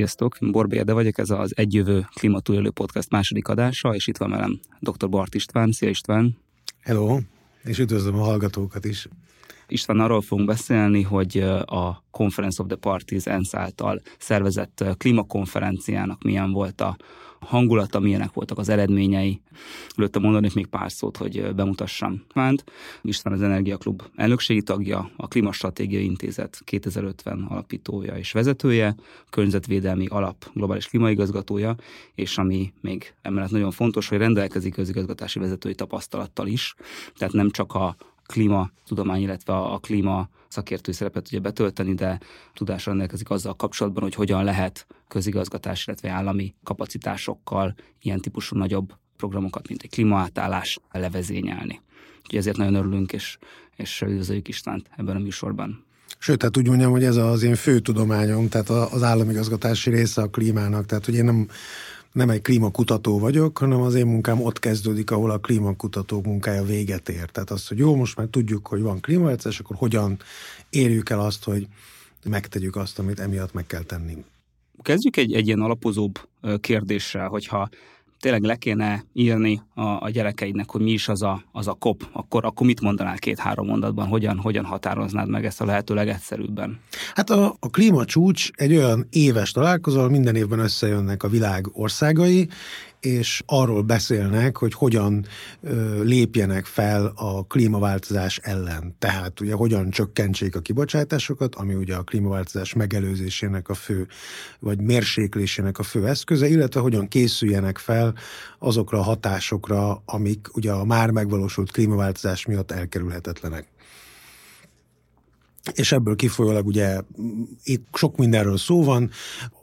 Sziasztok, Borbé Ede vagyok, ez az Egyjövő Klimatúlélő Podcast második adása, és itt van velem dr. Bart István. Szia István! Hello, és üdvözlöm a hallgatókat is. István, arról fogunk beszélni, hogy a Conference of the Parties ENSZ által szervezett klímakonferenciának milyen volt a hangulata, milyenek voltak az eredményei. Előtte mondanék még pár szót, hogy bemutassam Vánt. István az Energiaklub elnökségi tagja, a Klimastratégiai Intézet 2050 alapítója és vezetője, környezetvédelmi alap globális klímaigazgatója, és ami még emellett nagyon fontos, hogy rendelkezik közigazgatási vezetői tapasztalattal is, tehát nem csak a klímatudomány, illetve a klíma szakértői szerepet tudja betölteni, de tudásra rendelkezik azzal kapcsolatban, hogy hogyan lehet közigazgatás, illetve állami kapacitásokkal ilyen típusú nagyobb programokat, mint egy klímaátállás levezényelni. Úgyhogy ezért nagyon örülünk, és, és üdvözöljük Istvánt ebben a műsorban. Sőt, tehát úgy mondjam, hogy ez az én fő tudományom, tehát az államigazgatási része a klímának, tehát hogy én nem nem egy klímakutató vagyok, hanem az én munkám ott kezdődik, ahol a klímakutatók munkája véget ér. Tehát az, hogy jó, most már tudjuk, hogy van klímaváltozás, akkor hogyan érjük el azt, hogy megtegyük azt, amit emiatt meg kell tenni. Kezdjük egy, egy ilyen alapozóbb kérdéssel, hogyha tényleg le kéne írni a, a gyerekeidnek, hogy mi is az a, az a kop, akkor, akkor mit mondanál két-három mondatban, hogyan, hogyan határoznád meg ezt a lehető legegyszerűbben? Hát a, a klímacsúcs egy olyan éves találkozó, minden évben összejönnek a világ országai, és arról beszélnek, hogy hogyan lépjenek fel a klímaváltozás ellen. Tehát ugye hogyan csökkentsék a kibocsátásokat, ami ugye a klímaváltozás megelőzésének a fő, vagy mérséklésének a fő eszköze, illetve hogyan készüljenek fel azokra a hatásokra, amik ugye a már megvalósult klímaváltozás miatt elkerülhetetlenek és ebből kifolyólag ugye itt sok mindenről szó van,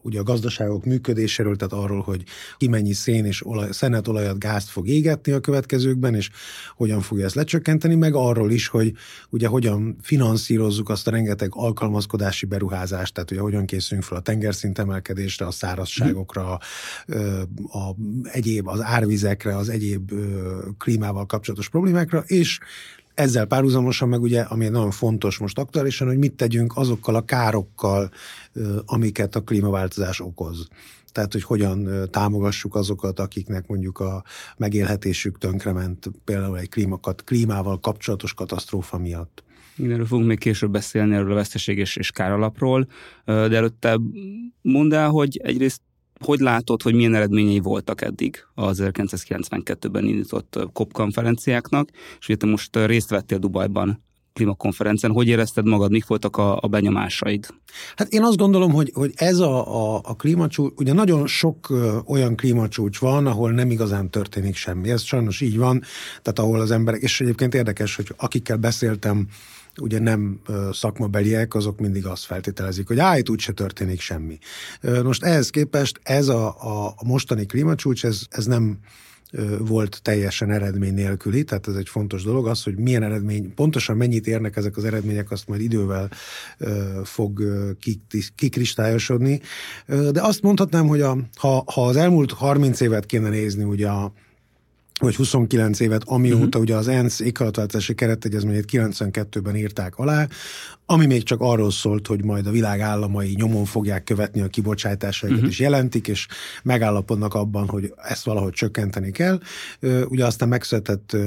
ugye a gazdaságok működéséről, tehát arról, hogy ki mennyi szén és olaj, szenet, olajat, gázt fog égetni a következőkben, és hogyan fogja ezt lecsökkenteni, meg arról is, hogy ugye hogyan finanszírozzuk azt a rengeteg alkalmazkodási beruházást, tehát ugye hogyan készülünk fel a tengerszint emelkedésre, a szárazságokra, a, a egyéb, az árvizekre, az egyéb klímával kapcsolatos problémákra, és ezzel párhuzamosan meg ugye, ami nagyon fontos most aktuálisan, hogy mit tegyünk azokkal a károkkal, amiket a klímaváltozás okoz. Tehát, hogy hogyan támogassuk azokat, akiknek mondjuk a megélhetésük tönkrement, például egy klímakat, klímával kapcsolatos katasztrófa miatt. Mindenről fogunk még később beszélni, erről a veszteség és, és káralapról, de előtte mondd el, hogy egyrészt hogy látod, hogy milyen eredményei voltak eddig az 1992-ben indított COP konferenciáknak, és ugye te most részt vettél Dubajban klímakonferencen. Hogy érezted magad, mik voltak a, a benyomásaid? Hát én azt gondolom, hogy, hogy ez a, a, a klímacsúcs, ugye nagyon sok olyan klímacsúcs van, ahol nem igazán történik semmi. Ez sajnos így van, tehát ahol az emberek, és egyébként érdekes, hogy akikkel beszéltem, ugye nem szakmabeliek, azok mindig azt feltételezik, hogy áj, úgyse történik semmi. Most ehhez képest ez a, a mostani klímacsúcs, ez, ez nem volt teljesen eredmény nélküli, tehát ez egy fontos dolog, az, hogy milyen eredmény, pontosan mennyit érnek ezek az eredmények, azt majd idővel fog kikristályosodni. De azt mondhatnám, hogy a, ha, ha az elmúlt 30 évet kéne nézni, ugye a vagy 29 évet, amióta uh-huh. ugye az ENSZ éghajlatváltozási keretegyezményét 92-ben írták alá, ami még csak arról szólt, hogy majd a világ államai nyomon fogják követni a kibocsátásaikat, uh-huh. és jelentik, és megállapodnak abban, hogy ezt valahogy csökkenteni kell. Ugye aztán megszületett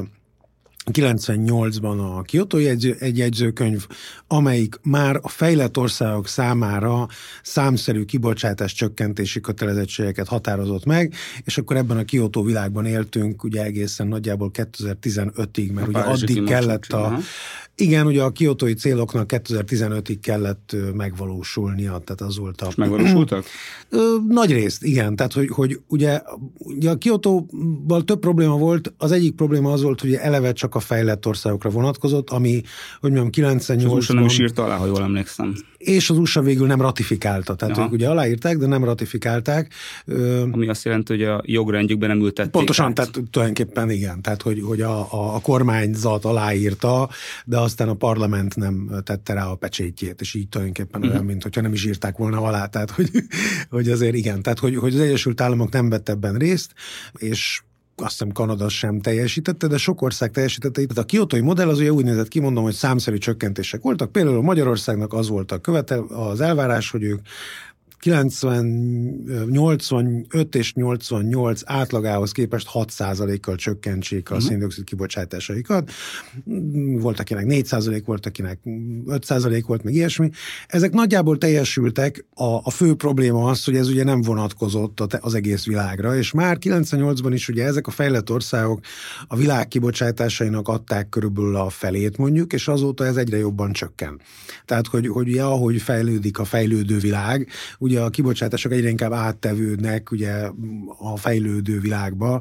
98-ban a Kyoto jegyző, egy jegyzőkönyv, amelyik már a fejlett országok számára számszerű kibocsátás csökkentési kötelezettségeket határozott meg, és akkor ebben a Kyoto világban éltünk ugye egészen nagyjából 2015-ig, mert a ugye addig kellett a, igen, ugye a kiotói céloknak 2015-ig kellett megvalósulnia, tehát az volt a... És megvalósultak? Nagy részt, igen. Tehát, hogy, hogy ugye, ugye a Kiotóval több probléma volt. Az egyik probléma az volt, hogy eleve csak a fejlett országokra vonatkozott, ami, hogy mondjam, 98 És az nem is írta alá, ha jól emlékszem. És az USA végül nem ratifikálta. Tehát Aha. ők ugye aláírták, de nem ratifikálták. Ami azt jelenti, hogy a jogrendjükben nem ültették. Pontosan, át. tehát tulajdonképpen igen. Tehát, hogy, hogy a, a, a kormányzat aláírta, de aztán a parlament nem tette rá a pecsétjét, és így tulajdonképpen uh-huh. olyan, mint hogyha nem is írták volna alá. Tehát, hogy, hogy azért igen. Tehát, hogy, hogy az Egyesült Államok nem vett ebben részt, és azt hiszem Kanada sem teljesítette, de sok ország teljesítette. Tehát a kiotói modell az ugye úgy nézett ki, mondom, hogy számszerű csökkentések voltak. Például Magyarországnak az volt a követel, az elvárás, hogy ők 90, 85 és 88 átlagához képest 6%-kal csökkentsék a uh-huh. széndiokszid kibocsátásaikat. Volt, akinek 4%, volt, akinek 5% volt, meg ilyesmi. Ezek nagyjából teljesültek. A, a fő probléma az, hogy ez ugye nem vonatkozott az egész világra, és már 98-ban is ugye ezek a fejlett országok a világ kibocsátásainak adták körülbelül a felét mondjuk, és azóta ez egyre jobban csökken. Tehát, hogy, hogy ugye, ahogy fejlődik a fejlődő világ, ugye a kibocsátások egyre inkább áttevődnek ugye a fejlődő világba.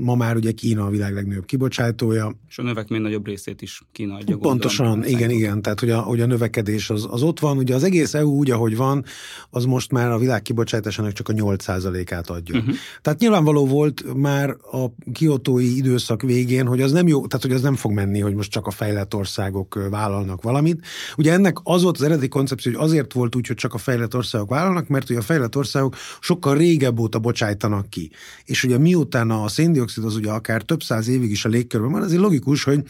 Ma már ugye Kína a világ legnagyobb kibocsátója. És a növekmény nagyobb részét is Kína adja. Pontosan, gondolom, igen, igen. Tehát, hogy a, hogy a növekedés az, az ott van. Ugye az egész EU úgy, ahogy van, az most már a világ kibocsátásának csak a 8%-át adja. Uh-huh. Tehát nyilvánvaló volt már a kiotói időszak végén, hogy az nem jó, tehát hogy az nem fog menni, hogy most csak a fejlett országok vállalnak valamit. Ugye ennek az volt az eredeti koncepció, hogy azért volt úgy, hogy csak a fejlett országok vállalnak, mert ugye a fejlett országok sokkal régebb óta bocsájtanak ki. És ugye miután a széndiokszid az ugye akár több száz évig is a légkörben van, ezért logikus, hogy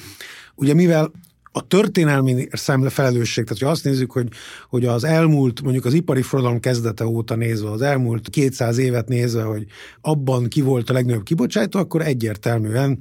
ugye mivel a történelmi szemle felelősség, tehát ha azt nézzük, hogy, hogy az elmúlt, mondjuk az ipari forradalom kezdete óta nézve, az elmúlt 200 évet nézve, hogy abban ki volt a legnagyobb kibocsátó, akkor egyértelműen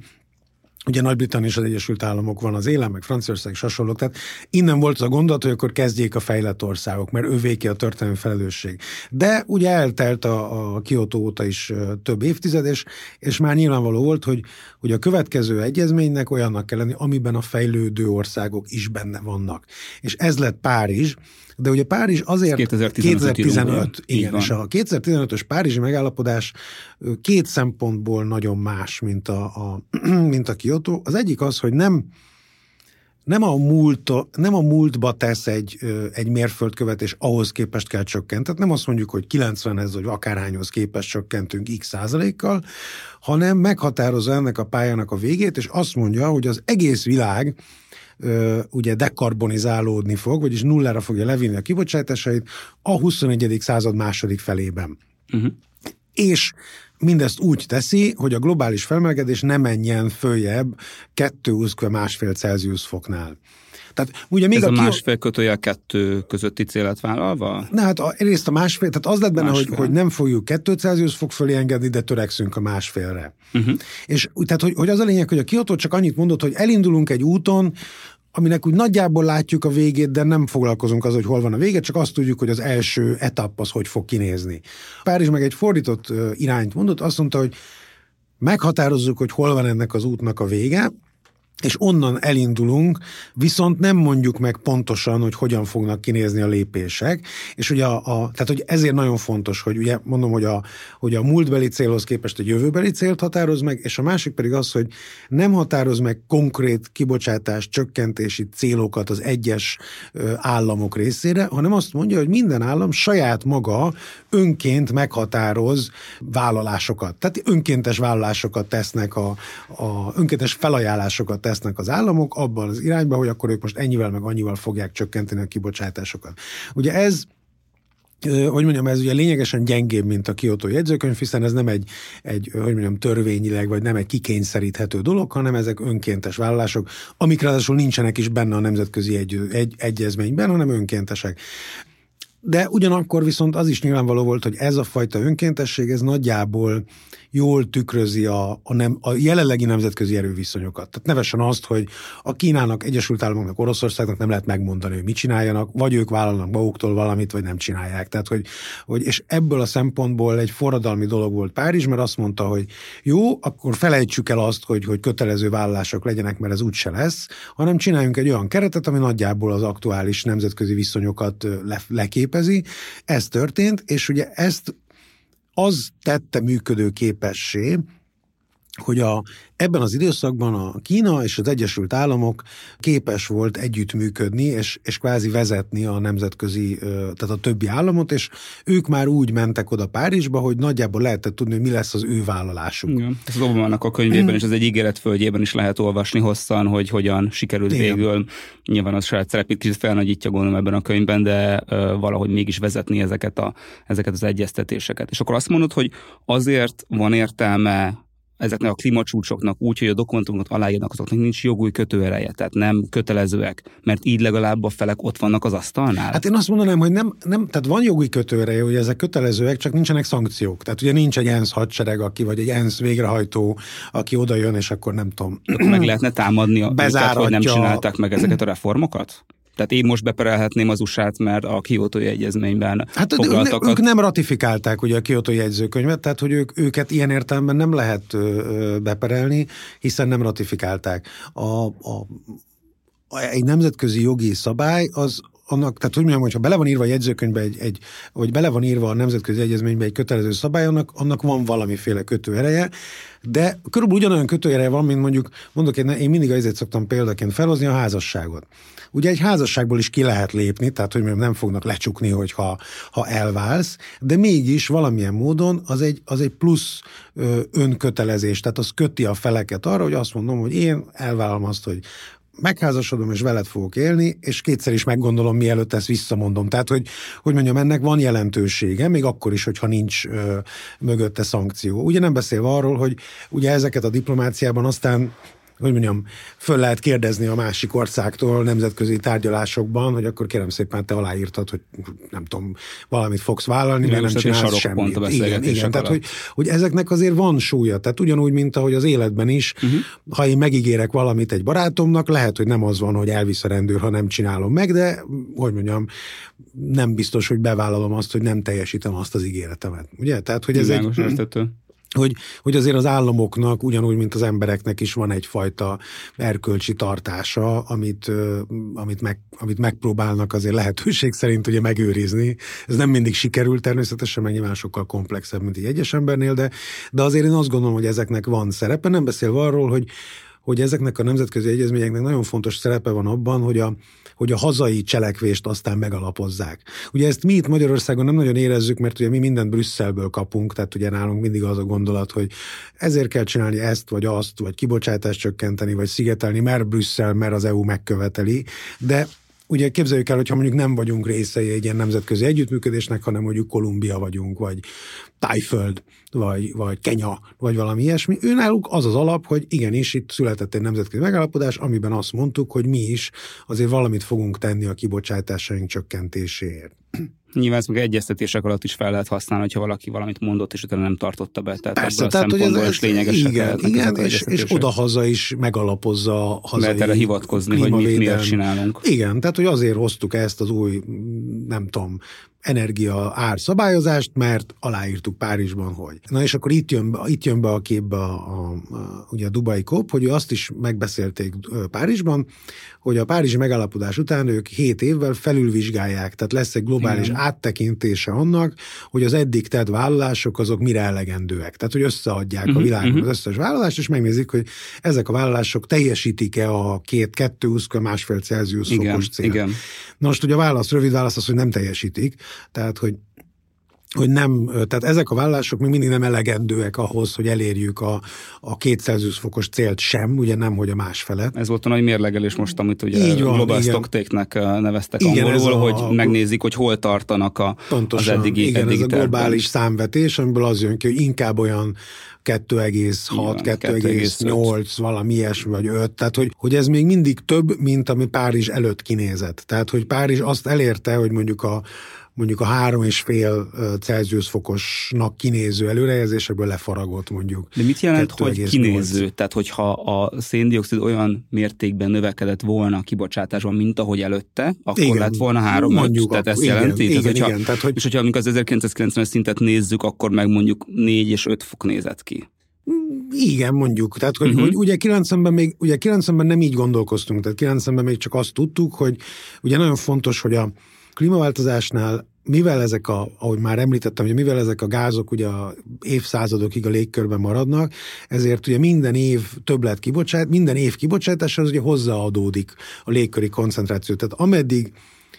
Ugye Nagy-Britannia és az Egyesült Államok van az élen, meg Franciaország és hasonlók. Tehát innen volt az a gondolat, hogy akkor kezdjék a fejlett országok, mert ővéki a történelmi felelősség. De ugye eltelt a, a Kyoto óta is több évtized, és, és már nyilvánvaló volt, hogy, hogy a következő egyezménynek olyannak kell lenni, amiben a fejlődő országok is benne vannak. És ez lett Párizs, de ugye Párizs azért 2015, 2015 igen, és a 2015-ös Párizsi megállapodás két szempontból nagyon más, mint a, a, mint a Kyoto. Az egyik az, hogy nem nem a, múlt, nem a múltba tesz egy, egy mérföldkövet, és ahhoz képest kell csökkenteni. Tehát nem azt mondjuk, hogy 90-hez, vagy akárhányhoz képest csökkentünk x százalékkal, hanem meghatározza ennek a pályának a végét, és azt mondja, hogy az egész világ ugye dekarbonizálódni fog, vagyis nullára fogja levinni a kibocsátásait a 21. század második felében. Uh-huh. És mindezt úgy teszi, hogy a globális felmelegedés ne menjen följebb 2 másfél Celsius foknál. Tehát ugye még Ez a, a másfél kötője a kettő közötti célet vállalva? Na hát a, egyrészt a másfél, tehát az lett benne, hogy, hogy nem fogjuk kettő Celsius fok fölé engedni, de törekszünk a másfélre. Uh-huh. És tehát, hogy, hogy az a lényeg, hogy a Kyoto csak annyit mondott, hogy elindulunk egy úton, aminek úgy nagyjából látjuk a végét, de nem foglalkozunk az, hogy hol van a vége, csak azt tudjuk, hogy az első etap az hogy fog kinézni. Párizs meg egy fordított irányt mondott, azt mondta, hogy meghatározzuk, hogy hol van ennek az útnak a vége, és onnan elindulunk, viszont nem mondjuk meg pontosan, hogy hogyan fognak kinézni a lépések, és ugye a, a tehát hogy ezért nagyon fontos, hogy ugye mondom, hogy a, hogy a múltbeli célhoz képest egy jövőbeli célt határoz meg, és a másik pedig az, hogy nem határoz meg konkrét kibocsátás csökkentési célokat az egyes államok részére, hanem azt mondja, hogy minden állam saját maga önként meghatároz vállalásokat. Tehát önkéntes vállalásokat tesznek, a, a önkéntes felajánlásokat tesznek az államok abban az irányban, hogy akkor ők most ennyivel meg annyival fogják csökkenteni a kibocsátásokat. Ugye ez hogy mondjam, ez ugye lényegesen gyengébb, mint a Kyoto jegyzőkönyv, hiszen ez nem egy, egy, hogy mondjam, törvényileg, vagy nem egy kikényszeríthető dolog, hanem ezek önkéntes vállalások, amik ráadásul nincsenek is benne a nemzetközi egy, egy, egyezményben, hanem önkéntesek. De ugyanakkor viszont az is nyilvánvaló volt, hogy ez a fajta önkéntesség, ez nagyjából jól tükrözi a, a, nem, a jelenlegi nemzetközi erőviszonyokat. Tehát nevesen azt, hogy a Kínának, Egyesült Államoknak, Oroszországnak nem lehet megmondani, hogy mit csináljanak, vagy ők vállalnak maguktól valamit, vagy nem csinálják. Tehát, hogy, hogy, és ebből a szempontból egy forradalmi dolog volt Párizs, mert azt mondta, hogy jó, akkor felejtsük el azt, hogy, hogy kötelező vállalások legyenek, mert ez úgyse lesz, hanem csináljunk egy olyan keretet, ami nagyjából az aktuális nemzetközi viszonyokat le, leképezi. Ez történt, és ugye ezt az tette működőképessé, hogy a, ebben az időszakban a Kína és az Egyesült Államok képes volt együttműködni, és, és kvázi vezetni a nemzetközi, tehát a többi államot, és ők már úgy mentek oda Párizsba, hogy nagyjából lehetett tudni, hogy mi lesz az ő vállalásuk. Igen. Ez az Obama-nak a könyvében, és az egy ígéretföldjében is lehet olvasni hosszan, hogy hogyan sikerült Igen. végül. Nyilván az saját szerepét kicsit felnagyítja gondolom ebben a könyvben, de uh, valahogy mégis vezetni ezeket, a, ezeket az egyeztetéseket. És akkor azt mondod, hogy azért van értelme ezeknek a klímacsúcsoknak úgy, hogy a dokumentumokat aláírnak, azoknak nincs jogúj kötőereje, tehát nem kötelezőek, mert így legalább a felek ott vannak az asztalnál? Hát én azt mondanám, hogy nem, nem tehát van jogi kötőereje, hogy ezek kötelezőek, csak nincsenek szankciók. Tehát ugye nincs egy ENSZ hadsereg, aki, vagy egy ENSZ végrehajtó, aki oda jön, és akkor nem tudom. Akkor meg lehetne támadni, a őket, hogy nem csinálták meg ezeket a reformokat? Tehát én most beperelhetném az usa mert a Kyoto egyezményben hát, foglaltakat... Ők nem ratifikálták ugye a Kyoto jegyzőkönyvet, tehát hogy ők, őket ilyen értelemben nem lehet beperelni, hiszen nem ratifikálták. A, a, egy nemzetközi jogi szabály az annak, tehát hogy mondjam, hogyha bele van írva a jegyzőkönyvbe egy, egy, vagy bele van írva a nemzetközi egyezménybe egy kötelező szabály, annak, annak van valamiféle kötőereje, de körülbelül ugyanolyan kötőereje van, mint mondjuk, mondok én, én mindig azért szoktam példaként felhozni a házasságot. Ugye egy házasságból is ki lehet lépni, tehát hogy nem fognak lecsukni, hogyha ha elválsz, de mégis valamilyen módon az egy, az egy plusz ö, önkötelezés, tehát az köti a feleket arra, hogy azt mondom, hogy én elvállalom azt, hogy megházasodom, és veled fogok élni, és kétszer is meggondolom, mielőtt ezt visszamondom. Tehát, hogy, hogy mondjam, ennek van jelentősége, még akkor is, hogyha nincs ö, mögötte szankció. Ugye nem beszélve arról, hogy ugye ezeket a diplomáciában aztán hogy mondjam, föl lehet kérdezni a másik országtól nemzetközi tárgyalásokban, hogy akkor kérem szépen te aláírtad, hogy nem tudom, valamit fogsz vállalni, de nem csinálsz semmit. Igen, igen, tehát hogy, hogy ezeknek azért van súlya. Tehát ugyanúgy, mint ahogy az életben is, uh-huh. ha én megígérek valamit egy barátomnak, lehet, hogy nem az van, hogy elvisz a rendőr, ha nem csinálom meg, de hogy mondjam, nem biztos, hogy bevállalom azt, hogy nem teljesítem azt az ígéretemet. Ugye? Tehát, hogy ez Világos egy... Értető hogy, hogy azért az államoknak, ugyanúgy, mint az embereknek is van egyfajta erkölcsi tartása, amit, amit, meg, amit megpróbálnak azért lehetőség szerint ugye megőrizni. Ez nem mindig sikerül természetesen, mert nyilván sokkal komplexebb, mint egy egyes embernél, de, de azért én azt gondolom, hogy ezeknek van szerepe, nem beszélve arról, hogy, hogy ezeknek a nemzetközi egyezményeknek nagyon fontos szerepe van abban, hogy a, hogy a hazai cselekvést aztán megalapozzák. Ugye ezt mi itt Magyarországon nem nagyon érezzük, mert ugye mi mindent Brüsszelből kapunk, tehát ugye nálunk mindig az a gondolat, hogy ezért kell csinálni ezt, vagy azt, vagy kibocsátást csökkenteni, vagy szigetelni, mert Brüsszel, mert az EU megköveteli, de ugye képzeljük el, hogyha mondjuk nem vagyunk részei egy ilyen nemzetközi együttműködésnek, hanem mondjuk Kolumbia vagyunk, vagy Tájföld, vagy, vagy Kenya, vagy valami ilyesmi. Ő náluk az az alap, hogy igenis itt született egy nemzetközi megállapodás, amiben azt mondtuk, hogy mi is azért valamit fogunk tenni a kibocsátásaink csökkentéséért. Nyilván ezt meg egyeztetések alatt is fel lehet használni, hogyha valaki valamit mondott, és utána nem tartotta be. Tehát Persze, tehát, hogy ez, is lényegesek igen, igen és, és oda-haza is megalapozza a hazai Lehet erre hivatkozni, hogy mit miért csinálunk. Igen, tehát hogy azért hoztuk ezt az új, nem tudom, energia árszabályozást, mert aláírtuk Párizsban, hogy. Na és akkor itt jön be, itt jön be a képbe a, a, a, ugye a Dubai COP, hogy azt is megbeszélték Párizsban, hogy a Párizsi megállapodás után ők 7 évvel felülvizsgálják, tehát lesz egy globális Igen. áttekintése annak, hogy az eddig tett vállalások azok mire elegendőek. Tehát, hogy összeadják uh-huh, a mhm, világon uh-huh. az összes vállalást, és megnézik, hogy ezek a vállalások teljesítik-e a két, kettő, másfél Celsius fokos cél. Igen. Na most ugye a válasz, rövid válasz az, hogy nem teljesítik, tehát, hogy hogy nem, tehát ezek a vállások még mindig nem elegendőek ahhoz, hogy elérjük a, a 200 fokos célt sem, ugye nem, hogy a másfele. Ez volt a nagy mérlegelés most, amit ugye Így van, Global Stocktake-nek neveztek igen, angolul, a, hogy megnézik, hogy hol tartanak a, pontosan, az eddigi Igen, eddigi ez a globális számvetés, amiből az jön ki, hogy inkább olyan 2,6, 2,8, valami ilyesmi, vagy 5, tehát hogy, hogy ez még mindig több, mint ami Párizs előtt kinézett. Tehát, hogy Párizs azt elérte, hogy mondjuk a mondjuk a három és fél Celsius fokosnak kinéző előrejelzésekből lefaragott mondjuk. De mit jelent, hogy kinéző? Tehát, hogyha a széndiokszid olyan mértékben növekedett volna a kibocsátásban, mint ahogy előtte, akkor igen. lett volna három mondjuk, Tehát ezt igen, jelenti? Igen, tehát, hogyha, igen, tehát, hogy... És hogyha amikor az 1990-es szintet nézzük, akkor meg mondjuk 4 és 5 fok nézett ki. Igen, mondjuk. Tehát, hogy, uh-huh. hogy ugye 90-ben még, ugye 90-ben nem így gondolkoztunk, tehát 90-ben még csak azt tudtuk, hogy ugye nagyon fontos, hogy a klímaváltozásnál mivel ezek a, ahogy már említettem, hogy mivel ezek a gázok ugye évszázadokig a légkörben maradnak, ezért ugye minden év többlet kibocsát, minden év kibocsátás az ugye hozzáadódik a légköri koncentráció. Tehát ameddig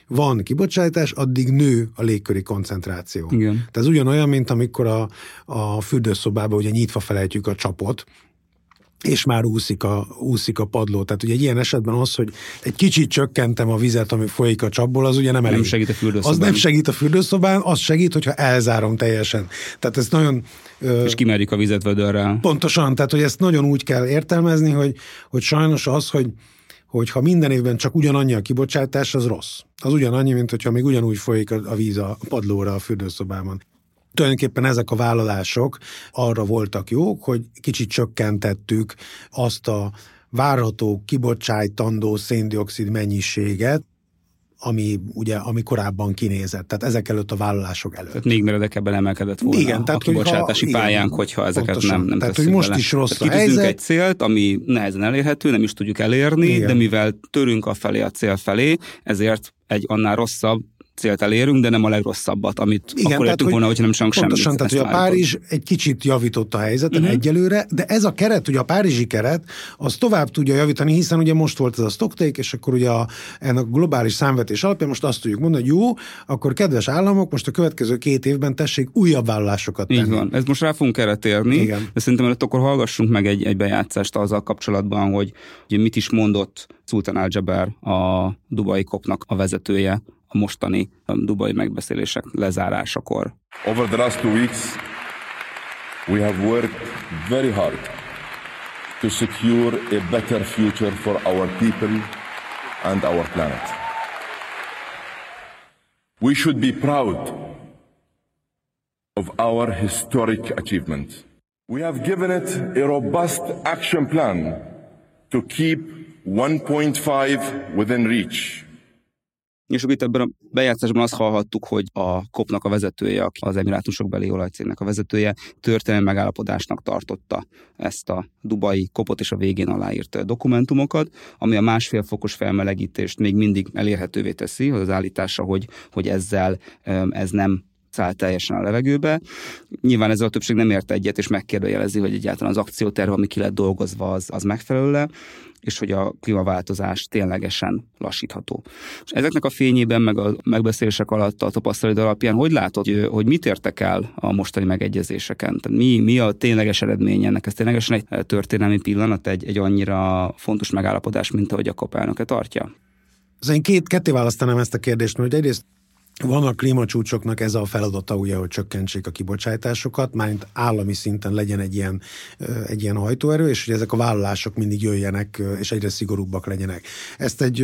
van kibocsátás, addig nő a légköri koncentráció. Igen. Tehát ez ugyanolyan, mint amikor a, a fürdőszobában ugye nyitva felejtjük a csapot, és már úszik a, úszik a padló. Tehát ugye egy ilyen esetben az, hogy egy kicsit csökkentem a vizet, ami folyik a csapból, az ugye nem elég. Nem segít a fürdőszobán. Az nem segít a fürdőszobán, az segít, hogyha elzárom teljesen. Tehát ez nagyon... És kimerjük a vizet vödörrel. Pontosan, tehát hogy ezt nagyon úgy kell értelmezni, hogy, hogy sajnos az, hogy hogy ha minden évben csak ugyanannyi a kibocsátás, az rossz. Az ugyanannyi, mint hogyha még ugyanúgy folyik a víz a padlóra a fürdőszobában. Tulajdonképpen ezek a vállalások arra voltak jók, hogy kicsit csökkentettük azt a várható kibocsátandó széndiokszid mennyiséget, ami ugye, ami korábban kinézett, tehát ezek előtt a vállalások előtt. Tehát még meredekebben emelkedett volna igen, tehát, a kibocsátási hogyha, pályánk, igen, hogyha ezeket pontosan. nem, nem Tehát, hogy most bele. is rossz tehát a helyzet. egy célt, ami nehezen elérhető, nem is tudjuk elérni, igen. de mivel törünk a felé a cél felé, ezért egy annál rosszabb célt elérünk, de nem a legrosszabbat, amit Igen, akkor értünk volna, hogyha nem sem semmit. Pontosan, tehát hogy a Párizs egy kicsit javította a helyzeten uh-huh. egyelőre, de ez a keret, ugye a párizsi keret, az tovább tudja javítani, hiszen ugye most volt ez a stocktake, és akkor ugye a, ennek a globális számvetés alapján most azt tudjuk mondani, hogy jó, akkor kedves államok, most a következő két évben tessék újabb vállalásokat tenni. Így van. Ez most rá fogunk erre térni, Igen. de szerintem előtt akkor hallgassunk meg egy, egy bejátszást azzal kapcsolatban, hogy, hogy mit is mondott Sultan Al-Jaber, a Dubai kopnak a vezetője, a mostani um, dubai megbeszélések lezárásakor. Over the last two weeks, we have worked very hard to secure a better future for our people and our planet. We should be proud of our historic achievement. We have given it a robust action plan to keep 1.5 within reach és itt ebben a bejátszásban azt hallhattuk, hogy a kopnak a vezetője, aki az emirátusok beli olajcégnek a vezetője, történelmi megállapodásnak tartotta ezt a dubai kopot és a végén aláírt dokumentumokat, ami a másfél fokos felmelegítést még mindig elérhetővé teszi, az állítása, hogy, hogy ezzel ez nem száll teljesen a levegőbe. Nyilván ezzel a többség nem ért egyet, és megkérdőjelezi, hogy egyáltalán az akcióterv, ami ki lett dolgozva, az, az megfelelő és hogy a klímaváltozás ténylegesen lassítható. És ezeknek a fényében, meg a megbeszélések alatt a tapasztalat alapján, hogy látod, hogy, hogy mit értek el a mostani megegyezéseken? Tehát mi, mi a tényleges eredmény ennek? Ez ténylegesen egy történelmi pillanat, egy, egy annyira fontos megállapodás, mint ahogy a kapelnöke tartja? Az én két, ketté választanám ezt a kérdést, mert egyrészt van a klímacsúcsoknak ez a feladata, ugye, hogy csökkentsék a kibocsátásokat, mármint állami szinten legyen egy ilyen, egy ilyen hajtóerő, és hogy ezek a vállalások mindig jöjjenek, és egyre szigorúbbak legyenek. Ezt egy,